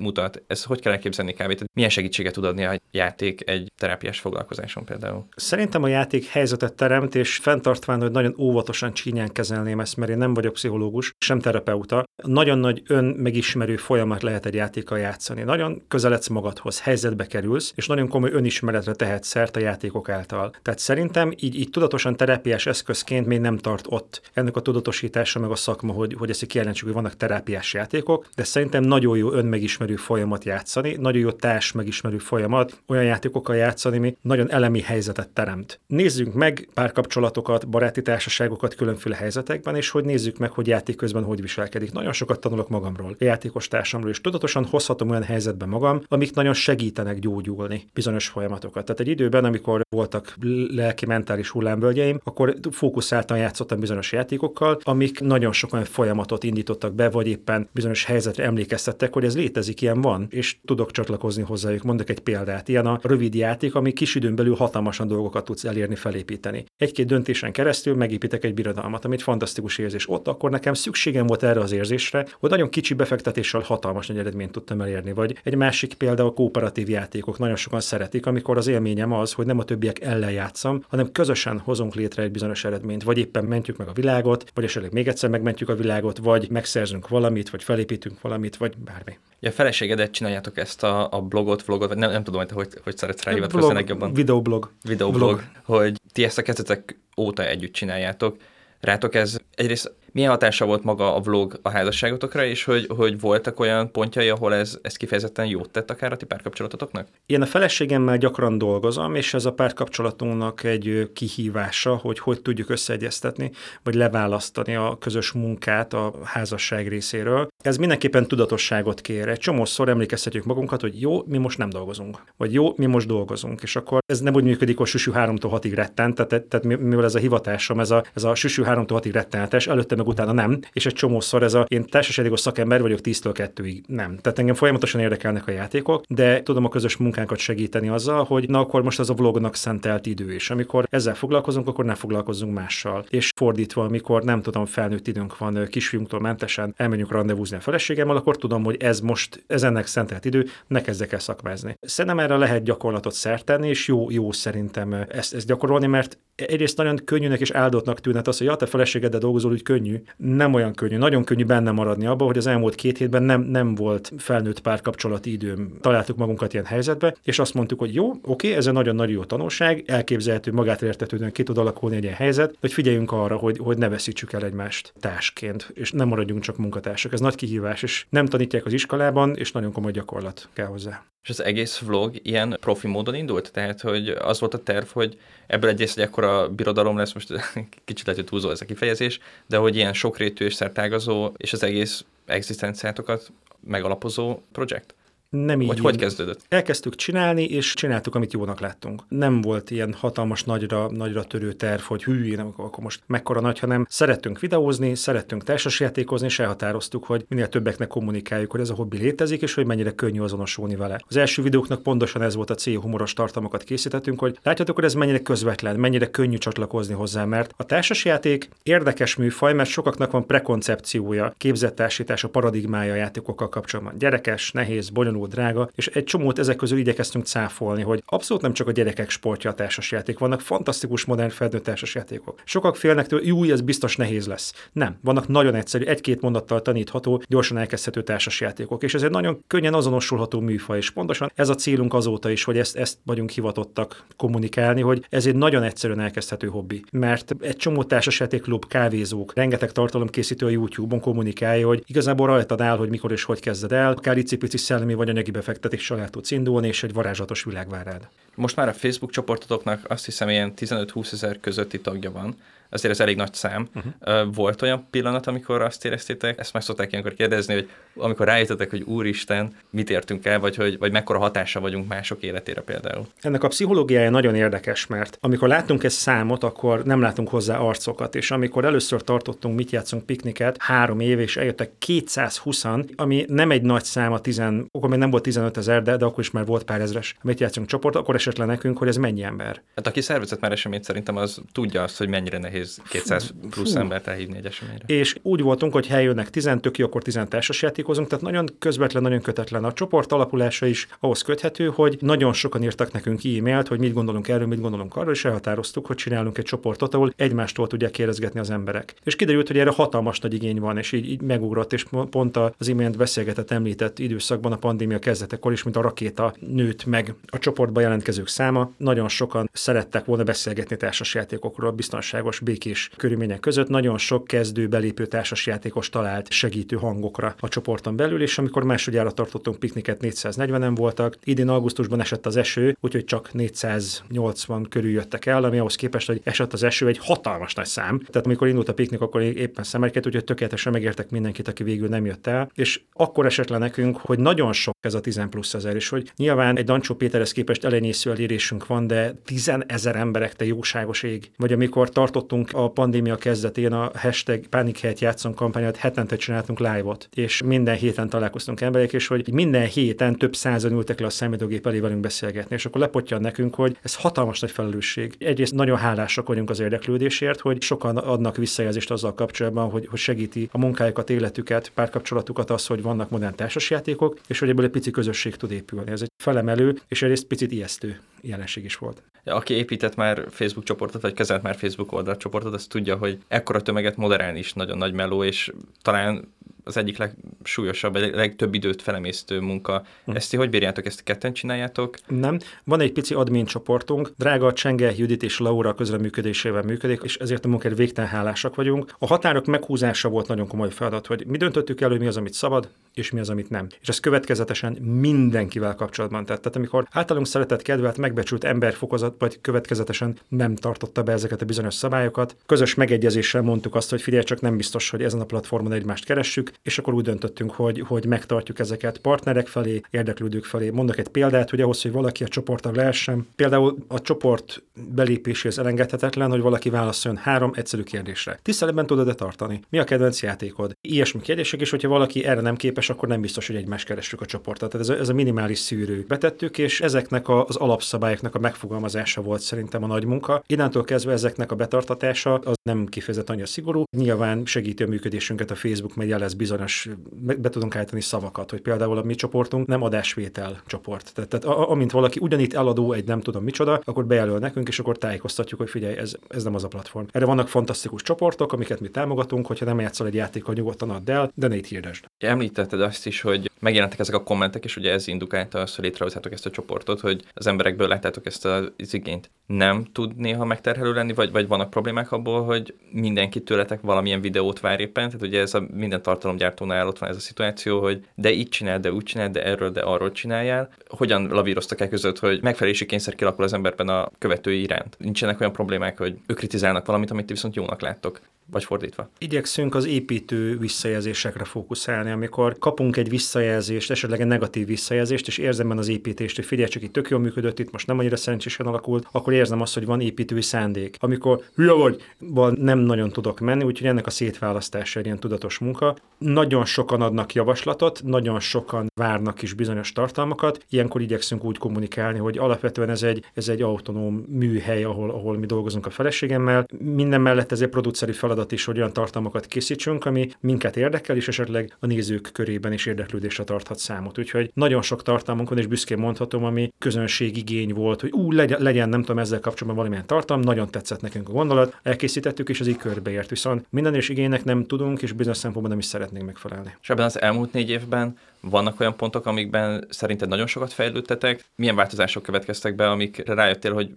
mutat. Ez hogy kell elképzelni kávét? Milyen segítséget tud adni a játék egy terápiás foglalkozáson például? Szerintem a játék helyzetet teremt, és fenntartván, hogy nagyon óvatosan csínyán kezelném ezt, mert én nem vagyok pszichológus, sem terapeuta. Nagyon nagy ön megismerő folyamat lehet egy játékkal játszani. Nagyon közeledsz magadhoz, helyzetbe kerülsz, és nagyon komoly önismeretre tehet szert a játékok által. Tehát szerintem így, így tudatosan terápiás eszközként még nem tart ott ennek a tudatosítása meg a szakma, hogy, hogy ezt kijelentsük, hogy vannak terápiás játékok, de szerintem nagyon jó önmegismerő megismerő folyamat játszani, nagyon jó társ megismerő folyamat, olyan játékokkal játszani, mi nagyon elemi helyzetet teremt. Nézzünk meg párkapcsolatokat, baráti társaságokat különféle helyzetekben, és hogy nézzük meg, hogy játék közben hogy viselkedik. Nagyon sokat tanulok magamról, a játékos társamról, és tudatosan hozhatom olyan helyzetben magam, amik nagyon segítenek gyógyulni bizonyos folyamatokat. Tehát egy időben, amikor voltak lelki mentális hullámvölgyeim, akkor fókuszáltan játszottam bizonyos játékokkal, amik nagyon sok olyan folyamatot indítottak be, vagy éppen bizonyos helyzetre emlékeztettek, hogy ez létezik, ilyen van, és tudok csatlakozni hozzájuk. Mondok egy példát. Ilyen a rövid játék, ami kis időn belül hatalmasan dolgokat tudsz elérni, felépíteni. Egy-két döntésen keresztül megépítek egy birodalmat, amit fantasztikus érzés. Ott akkor nekem szükségem volt erre az érzésre, hogy nagyon kicsi befektetéssel hatalmas nagy eredményt tudtam elérni. Vagy egy másik példa a kooperatív játékok. Nagyon sokan szeretik, amikor az élményem az, hogy nem a többiek ellen játszom, hanem közösen hozunk létre egy bizonyos eredményt. Vagy éppen mentjük meg a világot, vagy esetleg még egyszer megmentjük a világot, vagy megszerzünk valamit, vagy felépítünk valamit, vagy bármi. Ja, feleségedet csináljátok ezt a, a blogot, vlogot, vagy nem, nem tudom, hogy, hogy, hogy szeretsz rá hivatkozni legjobban. Videoblog. Videoblog, hogy ti ezt a kezdetek óta együtt csináljátok. Rátok ez egyrészt milyen hatása volt maga a vlog a házasságotokra, és hogy, hogy voltak olyan pontjai, ahol ez, ez kifejezetten jót tett akár a ti párkapcsolatotoknak? Én a feleségemmel gyakran dolgozom, és ez a párkapcsolatunknak egy kihívása, hogy hogy tudjuk összeegyeztetni, vagy leválasztani a közös munkát a házasság részéről. Ez mindenképpen tudatosságot kér. Egy csomószor emlékeztetjük magunkat, hogy jó, mi most nem dolgozunk, vagy jó, mi most dolgozunk, és akkor ez nem úgy működik, hogy süsű 3-tól 6-ig rettent, tehát, tehát mivel ez a hivatásom, ez a, ez a süsű 3-tól 6-ig rettenetes, előtte meg utána nem, és egy csomószor ez a én társaságos szakember vagyok 10-től 2-ig nem. Tehát engem folyamatosan érdekelnek a játékok, de tudom a közös munkánkat segíteni azzal, hogy na akkor most az a vlognak szentelt idő, és amikor ezzel foglalkozunk, akkor ne foglalkozzunk mással. És fordítva, amikor nem tudom, felnőtt időnk van kisfiunktól mentesen, elmenjünk rendezvúzni a feleségemmel, akkor tudom, hogy ez most, ez ennek szentelt idő, ne kezdek el szakmázni. Szerintem erre lehet gyakorlatot szertenni, és jó, jó szerintem ezt, ezt gyakorolni, mert egyrészt nagyon könnyűnek és áldottnak tűnhet az, hogy ja, te feleségeddel dolgozol, úgy könnyű, nem olyan könnyű. Nagyon könnyű benne maradni abban, hogy az elmúlt két hétben nem, nem volt felnőtt párkapcsolati időm. Találtuk magunkat ilyen helyzetbe, és azt mondtuk, hogy jó, oké, ez egy nagyon-nagyon jó tanulság, elképzelhető, magát értetődően ki tud alakulni egy ilyen helyzet, hogy figyeljünk arra, hogy, hogy ne veszítsük el egymást társként, és nem maradjunk csak munkatársak. Ez nagy kihívás, és nem tanítják az iskolában, és nagyon komoly gyakorlat kell hozzá. És az egész vlog ilyen profi módon indult? Tehát, hogy az volt a terv, hogy ebből egyrészt egy akkora birodalom lesz, most kicsit lehet, hogy túlzó ez a kifejezés, de hogy ilyen sokrétű és szertágazó, és az egész egzisztenciátokat megalapozó projekt? Nem így. Vagy hogy kezdődött? Elkezdtük csinálni, és csináltuk, amit jónak láttunk. Nem volt ilyen hatalmas, nagyra, nagyra törő terv, hogy hű, én akkor most mekkora nagy, hanem szerettünk videózni, szerettünk társasjátékozni, és elhatároztuk, hogy minél többeknek kommunikáljuk, hogy ez a hobbi létezik, és hogy mennyire könnyű azonosulni vele. Az első videóknak pontosan ez volt a cél, humoros tartalmakat készítettünk, hogy látjátok, hogy ez mennyire közvetlen, mennyire könnyű csatlakozni hozzá, mert a társasjáték érdekes műfaj, mert sokaknak van prekoncepciója, képzettársítás, a paradigmája a játékokkal kapcsolatban. Gyerekes, nehéz, bonyolult, bonyolult, drága, és egy csomót ezek közül igyekeztünk cáfolni, hogy abszolút nem csak a gyerekek sportja a társasjáték, vannak fantasztikus modern felnőtt társasjátékok. Sokak félnek tőle, jó, ez biztos nehéz lesz. Nem, vannak nagyon egyszerű, egy-két mondattal tanítható, gyorsan elkezdhető társasjátékok, és ez egy nagyon könnyen azonosulható műfaj, és pontosan ez a célunk azóta is, hogy ezt, ezt vagyunk hivatottak kommunikálni, hogy ez egy nagyon egyszerűen elkezdhető hobbi. Mert egy csomó társasjátéklub, kávézók, rengeteg tartalomkészítő a YouTube-on kommunikálja, hogy igazából rajtad áll, hogy mikor és hogy kezded el, akár icipici szellemi vagy anyagi befektetéssel el tudsz indulni, és egy varázslatos világ vár rád. Most már a Facebook csoportotoknak azt hiszem ilyen 15-20 ezer közötti tagja van, azért ez elég nagy szám. Uh-huh. Volt olyan pillanat, amikor azt éreztétek, ezt meg szokták ilyenkor kérdezni, hogy amikor rájöttetek, hogy úristen, mit értünk el, vagy hogy vagy mekkora hatása vagyunk mások életére például. Ennek a pszichológiája nagyon érdekes, mert amikor látunk egy számot, akkor nem látunk hozzá arcokat, és amikor először tartottunk Mit játszunk pikniket, három év, és eljöttek 220 ami nem egy nagy szám a 10, akkor még nem volt 15 ezer, de, de akkor is már volt pár ezres Mit játszunk csoport, akkor esett le nekünk, hogy ez mennyi ember. Hát aki szervezett már eseményt szerintem az tudja azt, hogy mennyire nehéz nehéz 200 plusz Fú. embert elhívni egy eseményre. És úgy voltunk, hogy helyönnek 10, tök jó, akkor 10 társas játékozunk, tehát nagyon közvetlen, nagyon kötetlen. A csoport alapulása is ahhoz köthető, hogy nagyon sokan írtak nekünk e-mailt, hogy mit gondolunk erről, mit gondolunk arról, és elhatároztuk, hogy csinálunk egy csoportot, ahol egymástól tudják kérdezgetni az emberek. És kiderült, hogy erre hatalmas nagy igény van, és így, így megugrott, és pont az imént beszélgetett, említett időszakban a pandémia kezdetekor is, mint a rakéta nőtt meg a csoportba jelentkezők száma. Nagyon sokan szerettek volna beszélgetni társas játékokról, biztonságos békés körülmények között nagyon sok kezdő belépő társasjátékos talált segítő hangokra a csoporton belül, és amikor másodjára tartottunk pikniket, 440-en voltak. Idén augusztusban esett az eső, úgyhogy csak 480 körül jöttek el, ami ahhoz képest, hogy esett az eső, egy hatalmas nagy szám. Tehát amikor indult a piknik, akkor éppen szemeket, úgyhogy tökéletesen megértek mindenkit, aki végül nem jött el. És akkor esett le nekünk, hogy nagyon sok ez a 10 plusz ezer, és hogy nyilván egy Dancsó Péterhez képest elenyésző elérésünk van, de 10 ezer emberek, te jóságos ég. Vagy amikor tartottunk a pandémia kezdetén a hashtag pánikhelyet játszom kampányát, hetente csináltunk live-ot, és minden héten találkoztunk emberek, és hogy minden héten több százan ültek le a számítógép elé velünk beszélgetni, és akkor lepottyan nekünk, hogy ez hatalmas nagy felelősség. Egyrészt nagyon hálásak vagyunk az érdeklődésért, hogy sokan adnak visszajelzést azzal kapcsolatban, hogy, hogy segíti a munkájukat, életüket, párkapcsolatukat az, hogy vannak modern társasjátékok, és hogy ebből egy pici közösség tud épülni. Ez egy felemelő, és egyrészt picit ijesztő jelenség is volt. Aki épített már Facebook csoportot, vagy kezelt már Facebook oldalcsoportot, az tudja, hogy ekkora tömeget moderálni is nagyon nagy meló, és talán az egyik legsúlyosabb, a legtöbb időt felemésztő munka. Hm. Ezt ti hogy bírjátok, ezt ketten csináljátok? Nem. Van egy pici admin csoportunk, drága Csenge, Judit és Laura közreműködésével működik, és ezért a munkát végtelen hálásak vagyunk. A határok meghúzása volt nagyon komoly feladat, hogy mi döntöttük el, hogy mi az, amit szabad, és mi az, amit nem. És ez következetesen mindenkivel kapcsolatban tett. Tehát amikor általunk szeretett, kedvelt, megbecsült ember fokozat, vagy következetesen nem tartotta be ezeket a bizonyos szabályokat, közös megegyezéssel mondtuk azt, hogy figyelj, csak nem biztos, hogy ezen a platformon egymást keressük, és akkor úgy döntöttünk, hogy, hogy megtartjuk ezeket partnerek felé, érdeklődők felé. Mondok egy példát, hogy ahhoz, hogy valaki a csoporttag lehessen, például a csoport belépéséhez elengedhetetlen, hogy valaki válaszoljon három egyszerű kérdésre. Tiszteletben tudod-e tartani? Mi a kedvenc játékod? Ilyesmi kérdések, és hogyha valaki erre nem képes, akkor nem biztos, hogy egymást keressük a csoportot. Tehát ez a, ez a minimális szűrő betettük, és ezeknek a, az alapszabályoknak a megfogalmazása volt szerintem a nagy munka. Innentől kezdve ezeknek a betartatása az nem kifejezetten annyira szigorú. Nyilván segíti a működésünket a Facebook, jelez bizonyos, be tudunk állítani szavakat, hogy például a mi csoportunk nem adásvétel csoport. Tehát, tehát amint valaki ugyanitt eladó egy nem tudom micsoda, akkor bejelöl nekünk, és akkor tájékoztatjuk, hogy figyelj, ez, ez nem az a platform. Erre vannak fantasztikus csoportok, amiket mi támogatunk, hogyha nem játszol egy játékkal, nyugodtan add el, de ne itt hirdesd. Említetted azt is, hogy megjelentek ezek a kommentek, és ugye ez indukálta azt, hogy létrehozhatok ezt a csoportot, hogy az emberekből láttátok ezt az igényt. Nem tud néha megterhelő lenni, vagy, vagy vannak problémák abból, hogy mindenki tőletek valamilyen videót vár éppen, tehát ugye ez a minden tartalomgyártónál ott van ez a szituáció, hogy de így csinál, de úgy csinál, de erről, de arról csináljál. Hogyan lavíroztak el között, hogy megfelelési kényszer kilakul az emberben a követői iránt? Nincsenek olyan problémák, hogy ők kritizálnak valamit, amit ti viszont jónak láttok, vagy fordítva? Igyekszünk az építő visszajelzésekre fókuszálni, amikor kapunk egy visszajelzést, esetleg egy negatív visszajelzést, és érzem benne az építést, hogy figyelj, csak itt tök jól működött, itt most nem annyira szerencsésen alakult, akkor érzem azt, hogy van építői szándék. Amikor hülye vagy, nem nagyon tudok menni, úgyhogy ennek a szétválasztása egy ilyen tudatos munka. Nagyon sokan adnak javaslatot, nagyon sokan várnak is bizonyos tartalmakat. Ilyenkor igyekszünk úgy kommunikálni, hogy alapvetően ez egy, ez egy autonóm műhely, ahol, ahol mi dolgozunk a feleségemmel. Minden mellett ez egy produceri feladat is, hogy olyan tartalmakat készítsünk, ami minket érdekel, és esetleg a nézők körében is érdeklődésre tarthat számot. Úgyhogy nagyon sok tartalmunk van, és büszkén mondhatom, ami közönségigény volt, hogy ú, legyen, legyen, nem tudom, ezzel kapcsolatban valamilyen tartalom, nagyon tetszett nekünk a gondolat, elkészítettük, és az így körbeért. Viszont minden is igénynek nem tudunk, és bizonyos szempontból nem is szeretnénk megfelelni. És ebben az elmúlt négy évben vannak olyan pontok, amikben szerinted nagyon sokat fejlődtetek? Milyen változások következtek be, amikre rájöttél, hogy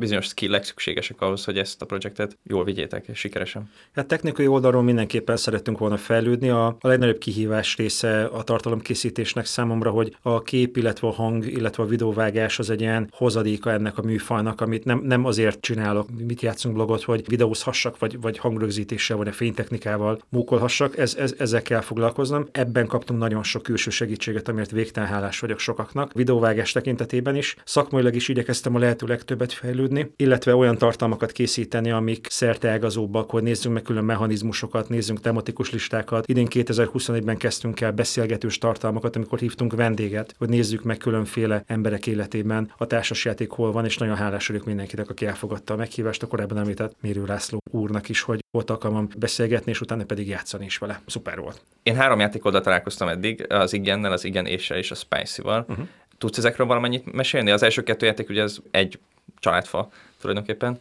bizonyos skillek szükségesek ahhoz, hogy ezt a projektet jól vigyétek és sikeresen. Hát technikai oldalról mindenképpen szerettünk volna fejlődni. A, a legnagyobb kihívás része a tartalomkészítésnek számomra, hogy a kép, illetve a hang, illetve a videóvágás az egy ilyen hozadéka ennek a műfajnak, amit nem, nem azért csinálok, mit játszunk blogot, hogy videózhassak, vagy, vagy hangrögzítéssel, vagy a fénytechnikával múkolhassak, ez, ez, ezzel kell foglalkoznom. Ebben kaptunk nagyon sok külső segítséget, amiért végtelen hálás vagyok sokaknak. Videóvágás tekintetében is. Szakmailag is igyekeztem a lehető legtöbbet fejlődni fejlődni, illetve olyan tartalmakat készíteni, amik ágazóbbak, hogy nézzünk meg külön mechanizmusokat, nézzünk tematikus listákat. Idén 2021-ben kezdtünk el beszélgetős tartalmakat, amikor hívtunk vendéget, hogy nézzük meg különféle emberek életében a társasjáték hol van, és nagyon hálás vagyok mindenkinek, aki elfogadta a meghívást, a korábban említett Mérő László úrnak is, hogy volt alkalmam beszélgetni, és utána pedig játszani is vele. Szuper volt. Én három játékoddal találkoztam eddig, az igennel, az igen és és a Spicy-val. Uh-huh. Tudsz ezekről valamennyit mesélni? Az első kettő játék ugye ez egy családfa tulajdonképpen.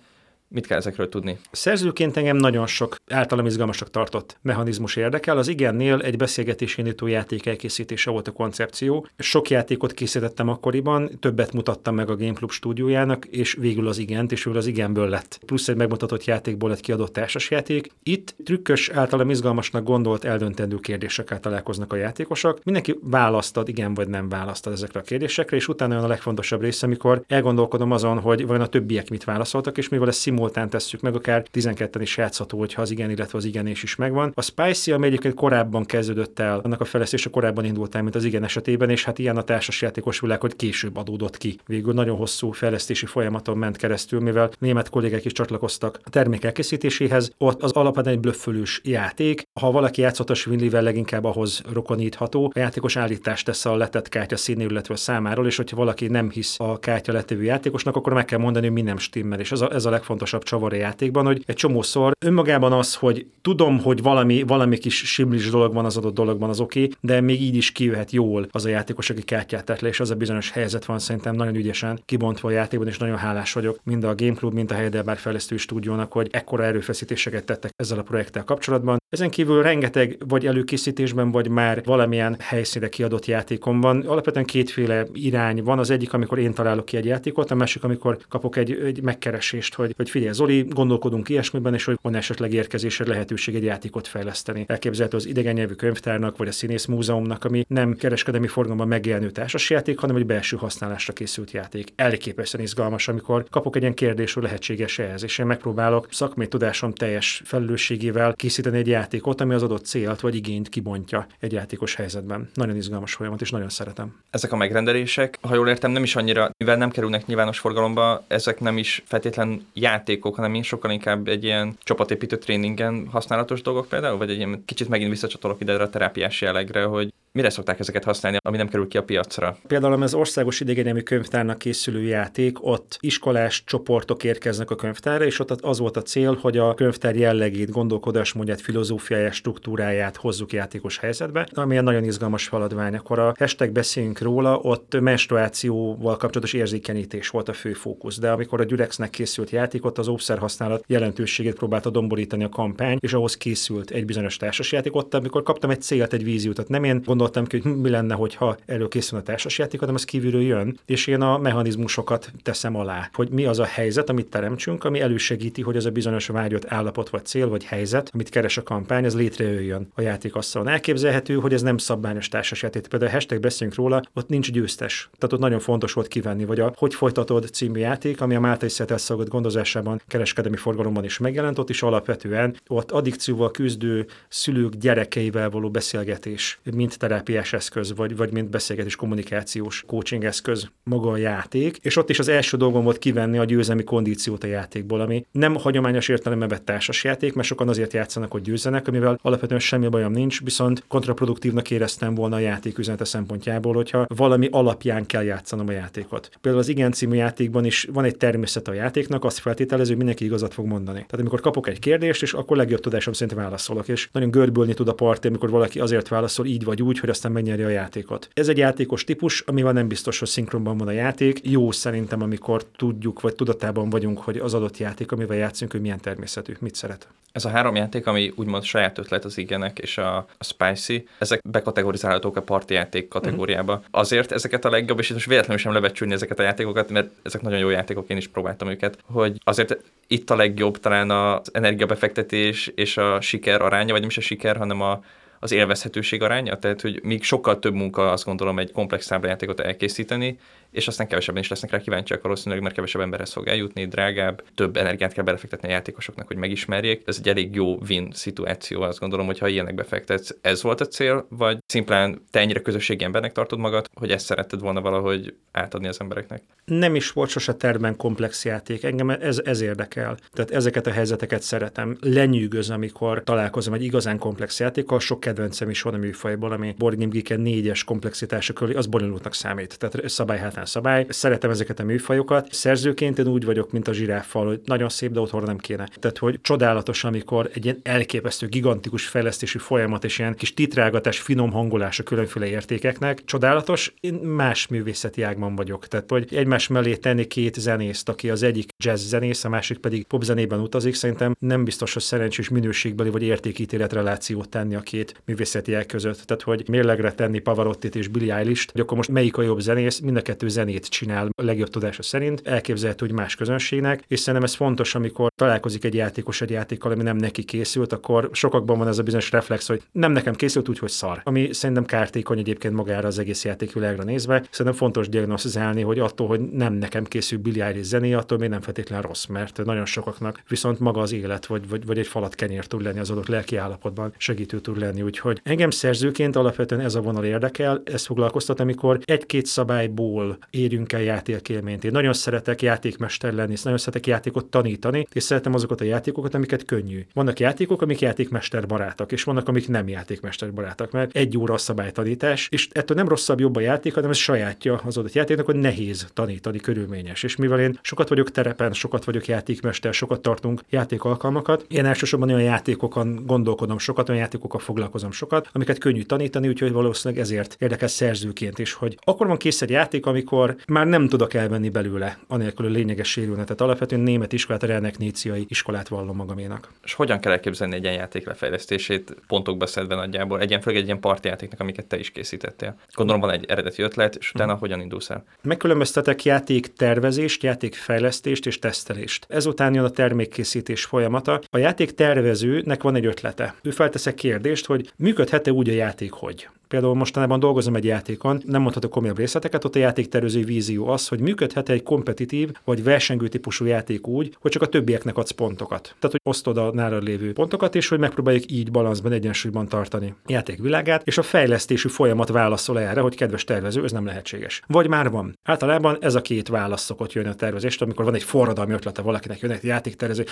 Mit kell ezekről tudni? Szerzőként engem nagyon sok általam izgalmasnak tartott mechanizmus érdekel. Az igennél egy beszélgetés indító játék elkészítése volt a koncepció. Sok játékot készítettem akkoriban, többet mutattam meg a Game Club stúdiójának, és végül az igent, és végül az igenből lett. Plusz egy megmutatott játékból egy kiadott társasjáték. Itt trükkös, általam izgalmasnak gondolt eldöntendő kérdésekkel találkoznak a játékosok. Mindenki választad, igen vagy nem választad ezekre a kérdésekre, és utána jön a legfontosabb része, amikor elgondolkodom azon, hogy vajon a többiek mit válaszoltak, és mivel ezt szimultán tesszük meg, akár 12-en is játszható, hogyha az igen, illetve az igenés is megvan. A Spicy, ami egyébként korábban kezdődött el, annak a fejlesztése korábban indult el, mint az igen esetében, és hát ilyen a társasjátékos világ, hogy később adódott ki. Végül nagyon hosszú fejlesztési folyamaton ment keresztül, mivel német kollégák is csatlakoztak a termék elkészítéséhez. Ott az alapvetően egy blöffölős játék. Ha valaki játszott a Swinlivel, leginkább ahhoz rokonítható. A játékos állítást tesz a letett kártya színéről, illetve számáról, és hogyha valaki nem hisz a kártya letevő játékosnak, akkor meg kell mondani, hogy mi nem stimmel. És ez a, ez a legfontosabb csavar a játékban, hogy egy csomószor önmagában az, hogy tudom, hogy valami, valami kis simlis dolog van az adott dologban, az oké, okay, de még így is kijöhet jól az a játékos, aki kártyát tett le, és az a bizonyos helyzet van szerintem nagyon ügyesen kibontva a játékban, és nagyon hálás vagyok mind a Game Club, mind a Heidelberg fejlesztő stúdiónak, hogy ekkora erőfeszítéseket tettek ezzel a projekttel kapcsolatban. Ezen kívül rengeteg vagy előkészítésben, vagy már valamilyen helyszínre kiadott játékom van. Alapvetően kétféle irány van. Az egyik, amikor én találok ki egy játékot, a másik, amikor kapok egy, egy megkeresést, hogy, hogy figyelj, Zoli, gondolkodunk ilyesmiben, és hogy van esetleg érkezésre lehetőség egy játékot fejleszteni. Elképzelhető az idegen nyelvű könyvtárnak, vagy a színész múzeumnak, ami nem kereskedelmi forgalomban megjelenő társasjáték, hanem egy belső használásra készült játék. Elképesztően izgalmas, amikor kapok egy ilyen kérdés, hogy lehetséges ehhez, és én megpróbálok szakmai tudásom teljes felelősségével készíteni egy játékot, ami az adott célt vagy igényt kibontja egy játékos helyzetben. Nagyon izgalmas folyamat, és nagyon szeretem. Ezek a megrendelések, ha jól értem, nem is annyira, mivel nem kerülnek nyilvános forgalomba, ezek nem is feltétlen játékok, hanem én sokkal inkább egy ilyen csapatépítő tréningen használatos dolgok például, vagy egy ilyen kicsit megint visszacsatolok ide a terápiás jellegre, hogy mire szokták ezeket használni, ami nem kerül ki a piacra? Például az országos idegenelmi könyvtárnak készülő játék, ott iskolás csoportok érkeznek a könyvtárra, és ott az volt a cél, hogy a könyvtár jellegét, gondolkodásmódját, filozófiáját, struktúráját hozzuk játékos helyzetbe, ami egy nagyon izgalmas feladvány. Akkor a hashtag beszéljünk róla, ott menstruációval kapcsolatos érzékenyítés volt a fő fókusz, de amikor a Dürexnek készült játékot, az óvszer használat jelentőségét próbálta domborítani a kampány, és ahhoz készült egy bizonyos társasjáték. Ott, amikor kaptam egy célt, egy víziót, nem én gondoltam ki, hogy mi lenne, hogyha előkészül a társasjáték, hanem ez kívülről jön, és én a mechanizmusokat teszem alá, hogy mi az a helyzet, amit teremtsünk, ami elősegíti, hogy az a bizonyos vágyott állapot vagy cél vagy helyzet, amit keres a kampány, ez létrejöjjön a játékasszalon. Elképzelhető, hogy ez nem szabványos társasjáték. Például a hashtag beszéljünk róla, ott nincs győztes. Tehát ott nagyon fontos volt kivenni, vagy a Hogy folytatod című játék, ami a Máltai Szetelszolgat gondozásában, kereskedelmi forgalomban is megjelent, ott is alapvetően ott addikcióval küzdő szülők gyerekeivel való beszélgetés, mint terápiás eszköz, vagy, vagy mint beszélgetés kommunikációs coaching eszköz maga a játék. És ott is az első dolgom volt kivenni a győzelmi kondíciót a játékból, ami nem hagyományos értelemben vett társas játék, mert sokan azért játszanak, hogy győzzenek, amivel alapvetően semmi bajom nincs, viszont kontraproduktívnak éreztem volna a játék üzenete szempontjából, hogyha valami alapján kell játszanom a játékot. Például az Igen című játékban is van egy természet a játéknak, azt feltételező, hogy mindenki igazat fog mondani. Tehát amikor kapok egy kérdést, és akkor legjobb tudásom szerint válaszolok, és nagyon görbülni tud a parti, amikor valaki azért válaszol így vagy úgy, hogy aztán megnyeri a játékot. Ez egy játékos típus, amivel nem biztos, hogy szinkronban van a játék. Jó szerintem, amikor tudjuk, vagy tudatában vagyunk, hogy az adott játék, amivel játszunk, hogy milyen természetű, mit szeret. Ez a három játék, ami úgymond saját ötlet az igenek és a, a Spicy, ezek bekategorizálhatók a parti játék kategóriába. Uh-huh. Azért ezeket a legjobb, és most véletlenül sem lebecsülni ezeket a játékokat, mert ezek nagyon jó játékok, én is próbáltam őket, hogy azért itt a legjobb talán az energiabefektetés és a siker aránya, vagy nem is a siker, hanem a, az élvezhetőség aránya, tehát hogy még sokkal több munka azt gondolom egy komplex táblajátékot elkészíteni, és aztán kevesebben is lesznek rá kíváncsiak valószínűleg, mert kevesebb emberhez fog eljutni, drágább, több energiát kell belefektetni a játékosoknak, hogy megismerjék. Ez egy elég jó win szituáció, azt gondolom, hogy ha ilyenek befektetsz, ez volt a cél, vagy szimplán te ennyire közösségi embernek tartod magad, hogy ezt szeretted volna valahogy átadni az embereknek? Nem is volt sose terben komplex játék, engem ez, ez érdekel. Tehát ezeket a helyzeteket szeretem. Lenyűgöz, amikor találkozom egy igazán komplex játékkal, sok kedvencem is van a műfajból, ami Board Game Geek-en négyes komplexitása körül, az bonyolultnak számít. Tehát szabály hátán szabály. Szeretem ezeket a műfajokat. Szerzőként én úgy vagyok, mint a zsiráffal, hogy nagyon szép, de otthon nem kéne. Tehát, hogy csodálatos, amikor egy ilyen elképesztő, gigantikus fejlesztési folyamat és ilyen kis titrágatás, finom hangolása különféle értékeknek. Csodálatos, én más művészeti ágban vagyok. Tehát, hogy egymás mellé tenni két zenészt, aki az egyik jazz zenész, a másik pedig popzenében utazik, szerintem nem biztos, hogy szerencsés minőségbeli vagy értékítélet relációt tenni a két művészeti ág között. Tehát, hogy mérlegre tenni Pavarottit és Billy Eilish-t, hogy akkor most melyik a jobb zenész, mind a kettő zenét csinál a legjobb tudása szerint, elképzelhető, hogy más közönségnek, és szerintem ez fontos, amikor találkozik egy játékos egy játékkal, ami nem neki készült, akkor sokakban van ez a bizonyos reflex, hogy nem nekem készült, úgyhogy szar. Ami szerintem kártékony egyébként magára az egész játékvilágra nézve. Szerintem fontos diagnosztizálni, hogy attól, hogy nem nekem készül Billy Eilish zené, attól még nem feltétlenül rossz, mert nagyon sokaknak viszont maga az élet, vagy, vagy, vagy egy falat kenyér tud lenni az adott lelki állapotban, segítő tud lenni. Úgyhogy engem szerzőként alapvetően ez a vonal érdekel, ez foglalkoztat, amikor egy-két szabályból érünk el játékélményt. Én nagyon szeretek játékmester lenni, nagyon szeretek játékot tanítani, és szeretem azokat a játékokat, amiket könnyű. Vannak játékok, amik játékmester barátok, és vannak, amik nem játékmester barátok, mert egy óra a szabálytanítás, és ettől nem rosszabb jobb a játék, hanem ez sajátja az adott játéknak, hogy nehéz tanítani, körülményes. És mivel én sokat vagyok terepen, sokat vagyok játékmester, sokat tartunk játékalkalmakat, én elsősorban olyan játékokon gondolkodom sokat, olyan játékokkal foglalkozom sokat, amiket könnyű tanítani, úgyhogy valószínűleg ezért érdekel szerzőként is, hogy akkor van kész egy játék, amikor már nem tudok elvenni belőle, anélkül, hogy lényeges sérülne. Tehát alapvetően német iskolát, a Reneknéciai iskolát vallom magaménak. És hogyan kell elképzelni egy ilyen játék lefejlesztését pontokba szedve nagyjából? Egy ilyen, főleg egy ilyen partjátéknak, amiket te is készítettél. Gondolom van egy eredeti ötlet, és utána uh-huh. hogyan indulsz el? Megkülönböztetek játék tervezést, játékfejlesztést és tesztelést. Ezután jön a termékkészítés folyamata. A játék tervezőnek van egy ötlete. Ő feltesz kérdést, hogy működhet-e úgy a játék, hogy. Például mostanában dolgozom egy játékon, nem mondhatok komolyabb részleteket, ott a játéktervező vízió az, hogy működhet egy kompetitív vagy versengő típusú játék úgy, hogy csak a többieknek adsz pontokat. Tehát, hogy osztod a nálad lévő pontokat, és hogy megpróbáljuk így balanszban, egyensúlyban tartani a játékvilágát, és a fejlesztési folyamat válaszol erre, hogy kedves tervező, ez nem lehetséges. Vagy már van. Általában ez a két válasz szokott jönni a tervezést, amikor van egy forradalmi ötlete valakinek, jön egy játéktervező,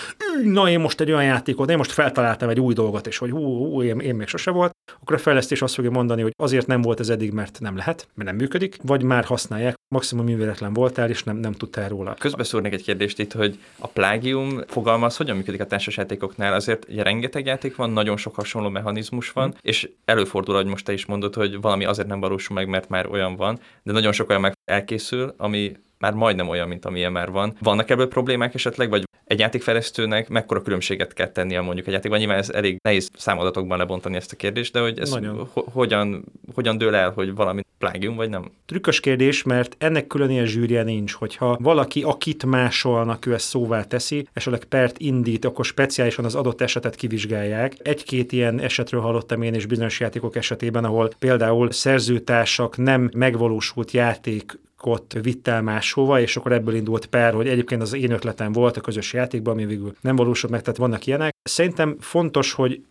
na én most egy olyan játékot, én most feltaláltam egy új dolgot, és hogy hú, hú én, én még sose volt, akkor a fejlesztés azt fogja mondani, hogy azért nem volt ez eddig, mert nem lehet, mert nem működik, vagy már használják, maximum műveletlen voltál, és nem, nem tudtál róla. Közbeszúrnék egy kérdést itt, hogy a plágium fogalma az hogyan működik a társasjátékoknál? Azért ugye rengeteg játék van, nagyon sok hasonló mechanizmus van, mm. és előfordul, hogy most te is mondod, hogy valami azért nem valósul meg, mert már olyan van, de nagyon sok olyan meg elkészül, ami már majdnem olyan, mint amilyen már van. Vannak ebből problémák esetleg, vagy egy játékfejlesztőnek mekkora különbséget kell tennie mondjuk egy játékban? Nyilván ez elég nehéz számadatokban lebontani ezt a kérdést, de hogy ez ho- hogyan, hogyan dől el, hogy valami plágium, vagy nem? Trükkös kérdés, mert ennek külön ilyen zsűrje nincs, hogyha valaki, akit másolnak, ő ezt szóvá teszi, esetleg pert indít, akkor speciálisan az adott esetet kivizsgálják. Egy-két ilyen esetről hallottam én is bizonyos játékok esetében, ahol például szerzőtársak nem megvalósult játék játékot vitt el máshova, és akkor ebből indult per, hogy egyébként az én ötletem volt a közös játékban, ami végül nem valósult meg, tehát vannak ilyenek. Szerintem fontos, hogy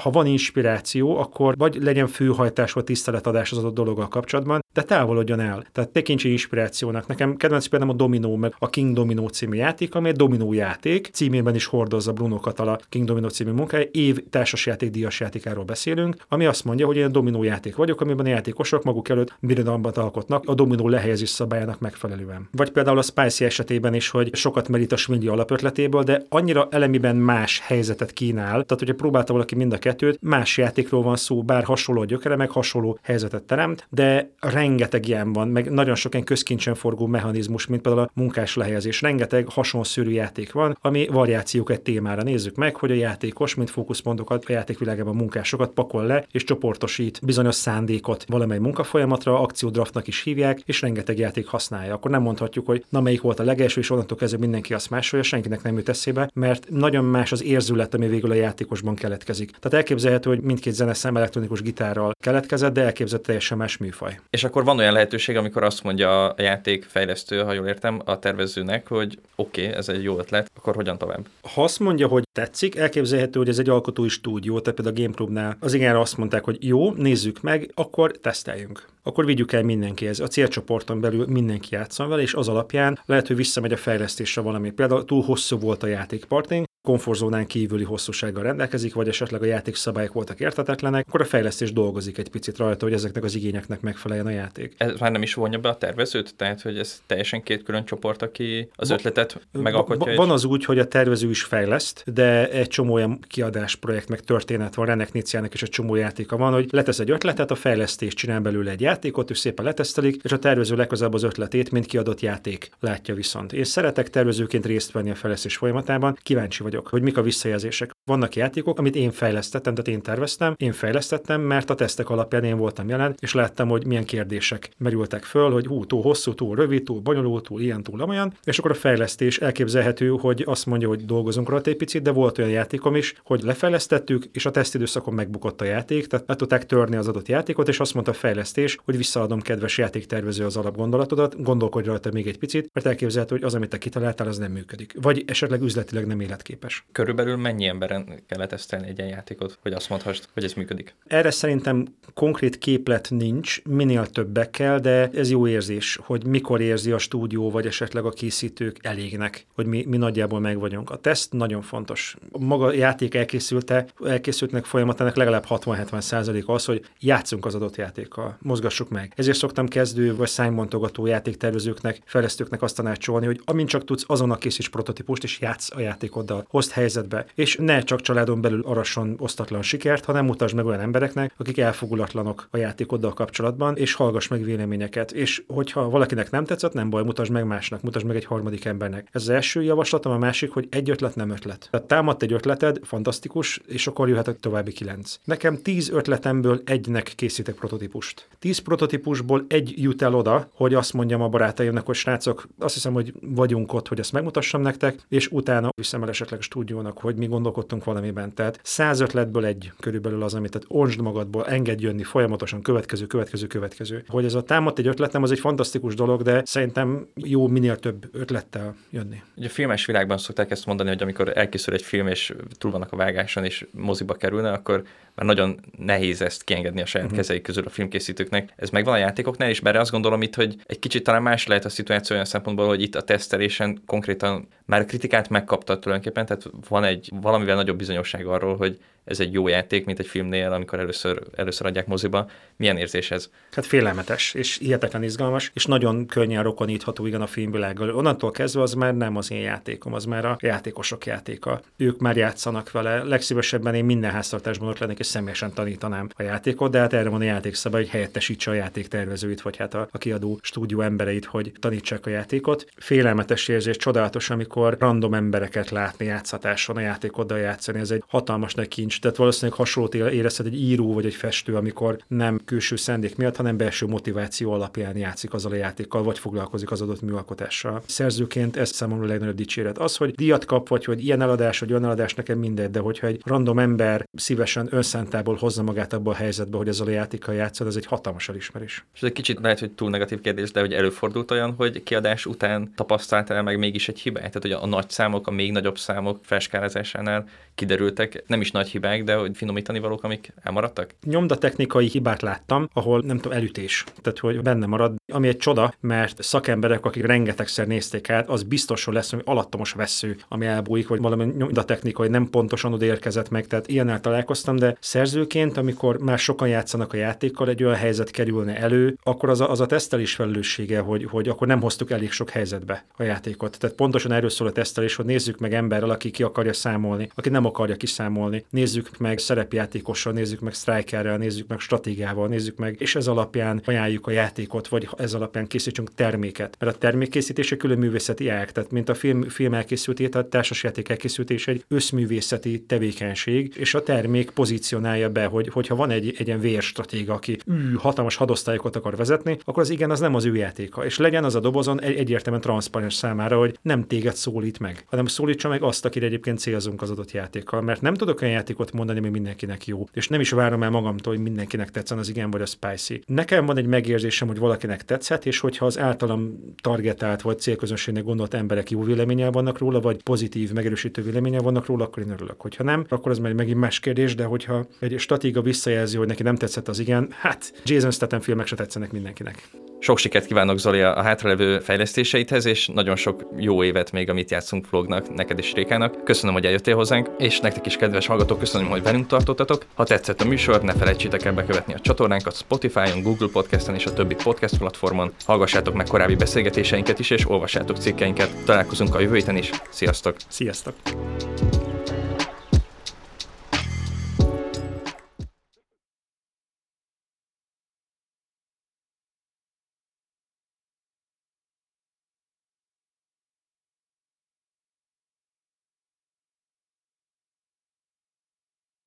ha van inspiráció, akkor vagy legyen főhajtás vagy tiszteletadás az adott dologgal kapcsolatban, de távolodjon el. Tehát tekints inspirációnak. Nekem kedvenc például a Domino, meg a King Domino című játék, ami egy dominó játék. Címében is hordozza Bruno Katala King Domino című munkája. Év társasjáték díjas játékáról beszélünk, ami azt mondja, hogy én dominó játék vagyok, amiben a játékosok maguk előtt birodalmat alkotnak a dominó lehelyezés szabályának megfelelően. Vagy például a Spicy esetében is, hogy sokat merít a Schmidli alapötletéből, de annyira elemiben más helyzetet kínál, tehát hogyha próbálta valaki mind a kettőt, más játékról van szó, bár hasonló gyökere, meg hasonló helyzetet teremt, de rengeteg ilyen van, meg nagyon sok ilyen közkincsen forgó mechanizmus, mint például a munkás lehelyezés. Rengeteg hasonszörű játék van, ami variációk egy témára. Nézzük meg, hogy a játékos, mint fókuszpontokat a játékvilágában munkásokat pakol le, és csoportosít bizonyos szándékot valamely munkafolyamatra, akciódraftnak is hívják, és rengeteg játék használja. Akkor nem mondhatjuk, hogy na melyik volt a legelső, és onnantól kezdve mindenki azt másolja, senkinek nem jut eszébe, mert nagyon más az érzület, ami végül a játékosban keletkezik. Tehát elképzelhető, hogy mindkét zeneszám elektronikus gitárral keletkezett, de elképzelhető teljesen más műfaj. És akkor van olyan lehetőség, amikor azt mondja a játékfejlesztő, ha jól értem, a tervezőnek, hogy oké, okay, ez egy jó ötlet, akkor hogyan tovább? Ha azt mondja, hogy tetszik, elképzelhető, hogy ez egy alkotói stúdió, tehát például a GameClubnál az igen azt mondták, hogy jó, nézzük meg, akkor teszteljünk. Akkor vigyük el mindenkihez. A célcsoporton belül mindenki játszon vele, és az alapján lehet, hogy visszamegy a fejlesztésre valami. Például túl hosszú volt a játékparting, komfortzónán kívüli hosszúsággal rendelkezik, vagy esetleg a játékszabályok voltak értetetlenek, akkor a fejlesztés dolgozik egy picit rajta, hogy ezeknek az igényeknek megfeleljen a játék. Ez már nem is vonja be a tervezőt? Tehát, hogy ez teljesen két külön csoport, aki az ötletet megalkotja? Va- van az úgy, hogy a tervező is fejleszt, de egy csomó olyan kiadás projekt, meg történet van, Renek Niciának is egy csomó játéka van, hogy letesz egy ötletet, a fejlesztés csinál belőle egy játékot, ő szépen letesztelik, és a tervező legközelebb az ötletét, mint kiadott játék látja viszont. Én szeretek tervezőként részt venni a fejlesztés folyamatában, kíváncsi vagyok, hogy mik a visszajelzések. Vannak játékok, amit én fejlesztettem, tehát én terveztem, én fejlesztettem, mert a tesztek alapján én voltam jelen, és láttam, hogy milyen kérdések merültek föl, hogy hú, túl hosszú, túl rövid, túl bonyolult, túl ilyen, túl amolyan, és akkor a fejlesztés elképzelhető, hogy azt mondja, hogy dolgozunk rajta egy picit, de volt olyan játékom is, hogy lefejlesztettük, és a tesztidőszakon megbukott a játék, tehát le tudták törni az adott játékot, és azt mondta a fejlesztés, hogy visszaadom kedves játéktervező az alapgondolatodat, gondolkodj rajta még egy picit, mert elképzelhető, hogy az, amit te kitaláltál, az nem működik. Vagy esetleg üzletileg nem életképes. Körülbelül mennyi emberen kellett tesztelni egy ilyen játékot, hogy azt mondhassd, hogy ez működik? Erre szerintem konkrét képlet nincs, minél többekkel, de ez jó érzés, hogy mikor érzi a stúdió, vagy esetleg a készítők elégnek, hogy mi, mi nagyjából meg vagyunk. A teszt nagyon fontos. Maga a játék elkészülte, elkészültnek folyamatának legalább 60-70 százalék az, hogy játszunk az adott játékkal, mozgassuk meg. Ezért szoktam kezdő vagy szájmontogató játéktervezőknek, fejlesztőknek azt tanácsolni, hogy amint csak tudsz, azonnal készíts prototípust, és játsz a játékoddal, hozd helyzetbe, és ne csak családon belül arasson osztatlan sikert, hanem mutasd meg olyan embereknek, akik elfogulatlanok a játékoddal kapcsolatban, és hallgass meg véleményeket. És hogyha valakinek nem tetszett, nem baj, mutasd meg másnak, mutasd meg egy harmadik embernek. Ez az első javaslatom, a másik, hogy egy ötlet nem ötlet. Tehát támadt egy ötleted, fantasztikus, és akkor jöhet a további kilenc. Nekem tíz ötletemből egynek készítek prototípust. Tíz prototípusból egy jut el oda, hogy azt mondjam a barátaimnak, hogy srácok, azt hiszem, hogy vagyunk ott, hogy ezt megmutassam nektek, és utána viszem el esetleg stúdiónak, hogy mi gondolkodtunk valamiben. Tehát száz ötletből egy körülbelül az, amit tehát onsd magadból, engedj jönni folyamatosan, következő, következő, következő. Hogy ez a támadt egy ötletem, az egy fantasztikus dolog, de szerintem jó minél több ötlettel jönni. Ugye a filmes világban szokták ezt mondani, hogy amikor elkészül egy film, és túl vannak a vágáson, és moziba kerülne, akkor már nagyon nehéz ezt kiengedni a saját uh-huh. kezeik közül a filmkészítőknek. Ez megvan a játékoknál, és bár azt gondolom itt, hogy egy kicsit talán más lehet a szituáció olyan szempontból, hogy itt a tesztelésen konkrétan már a kritikát megkapta tulajdonképpen, tehát van egy valamivel nagyobb bizonyosság arról, hogy ez egy jó játék, mint egy filmnél, amikor először, először adják moziba. Milyen érzés ez? Hát félelmetes, és hihetetlen izgalmas, és nagyon könnyen rokonítható igen a filmvilággal. Onnantól kezdve az már nem az én játékom, az már a játékosok játéka. Ők már játszanak vele. Legszívesebben én minden háztartásban ott lennék, és személyesen tanítanám a játékot, de hát erre van a játékszabály, hogy helyettesítse a játéktervezőit, vagy hát a, a kiadó stúdió embereit, hogy tanítsák a játékot. Félelmetes érzés, csodálatos, amikor random embereket látni játszhatáson a játékoddal játszani. Ez egy hatalmas nagy kincs nincs. Tehát valószínűleg hasonlót érezhet egy író vagy egy festő, amikor nem külső szendék miatt, hanem belső motiváció alapján játszik azzal a játékkal, vagy foglalkozik az adott műalkotással. Szerzőként ez számomra a legnagyobb dicséret. Az, hogy díjat kap, vagy hogy ilyen eladás, vagy olyan eladás nekem mindegy, de hogyha egy random ember szívesen önszántából hozza magát abba a helyzetbe, hogy ezzel a játékkal játszol, ez egy hatalmas elismerés. És ez egy kicsit lehet, hogy túl negatív kérdés, de hogy előfordult olyan, hogy kiadás után tapasztaltál meg mégis egy hibát? Tehát, hogy a nagy számok, a még nagyobb számok felskálázásánál kiderültek, nem is nagy hibák, de hogy finomítani valók, amik elmaradtak? Nyomdatechnikai hibát láttam, ahol nem tudom, elütés. Tehát, hogy benne marad, ami egy csoda, mert szakemberek, akik rengetegszer nézték át, az biztos, hogy lesz, hogy alattomos vesző, ami elbújik, vagy valami nyomdatechnikai nem pontosan odaérkezett meg. Tehát ilyennel találkoztam, de szerzőként, amikor már sokan játszanak a játékkal, egy olyan helyzet kerülne elő, akkor az a, az a tesztelés felelőssége, hogy, hogy akkor nem hoztuk elég sok helyzetbe a játékot. Tehát pontosan erről szól a tesztelés, hogy nézzük meg emberrel, aki ki akarja számolni, aki nem akarja kiszámolni. Nézzük meg szerepjátékossal, nézzük meg strikerrel, nézzük meg stratégiával, nézzük meg, és ez alapján ajánljuk a játékot, vagy ez alapján készítsünk terméket. Mert a termékkészítés egy külön művészeti ág, tehát mint a film, film elkészültét, a társasjáték elkészültés egy összművészeti tevékenység, és a termék pozícionálja be, hogy hogyha van egy, egy ilyen vérstratéga, aki ű, hatalmas hadosztályokat akar vezetni, akkor az igen, az nem az ő játéka. És legyen az a dobozon egy, egyértelműen transzparens számára, hogy nem téged szólít meg, hanem szólítsa meg azt, akire egyébként célzunk az adott játék játékkal, mert nem tudok olyan játékot mondani, ami mindenkinek jó, és nem is várom el magamtól, hogy mindenkinek tetszen az igen vagy a spicy. Nekem van egy megérzésem, hogy valakinek tetszett, és hogyha az általam targetált vagy célközönségnek gondolt emberek jó véleménye vannak róla, vagy pozitív, megerősítő véleménye vannak róla, akkor én örülök. Hogyha nem, akkor az már megint más kérdés, de hogyha egy stratéga visszajelzi, hogy neki nem tetszett az igen, hát Jason Statham filmek se tetszenek mindenkinek. Sok sikert kívánok Zoli a hátralevő fejlesztéseidhez, és nagyon sok jó évet még, amit játszunk vlognak, neked és Rékának. Köszönöm, hogy eljöttél hozzánk, és nektek is, kedves hallgatók, köszönöm, hogy velünk tartottatok. Ha tetszett a műsor, ne felejtsétek el bekövetni a csatornánkat Spotify-on, Google Podcast-en és a többi podcast platformon. Hallgassátok meg korábbi beszélgetéseinket is, és olvassátok cikkeinket. Találkozunk a jövő héten is. Sziasztok! Sziasztok!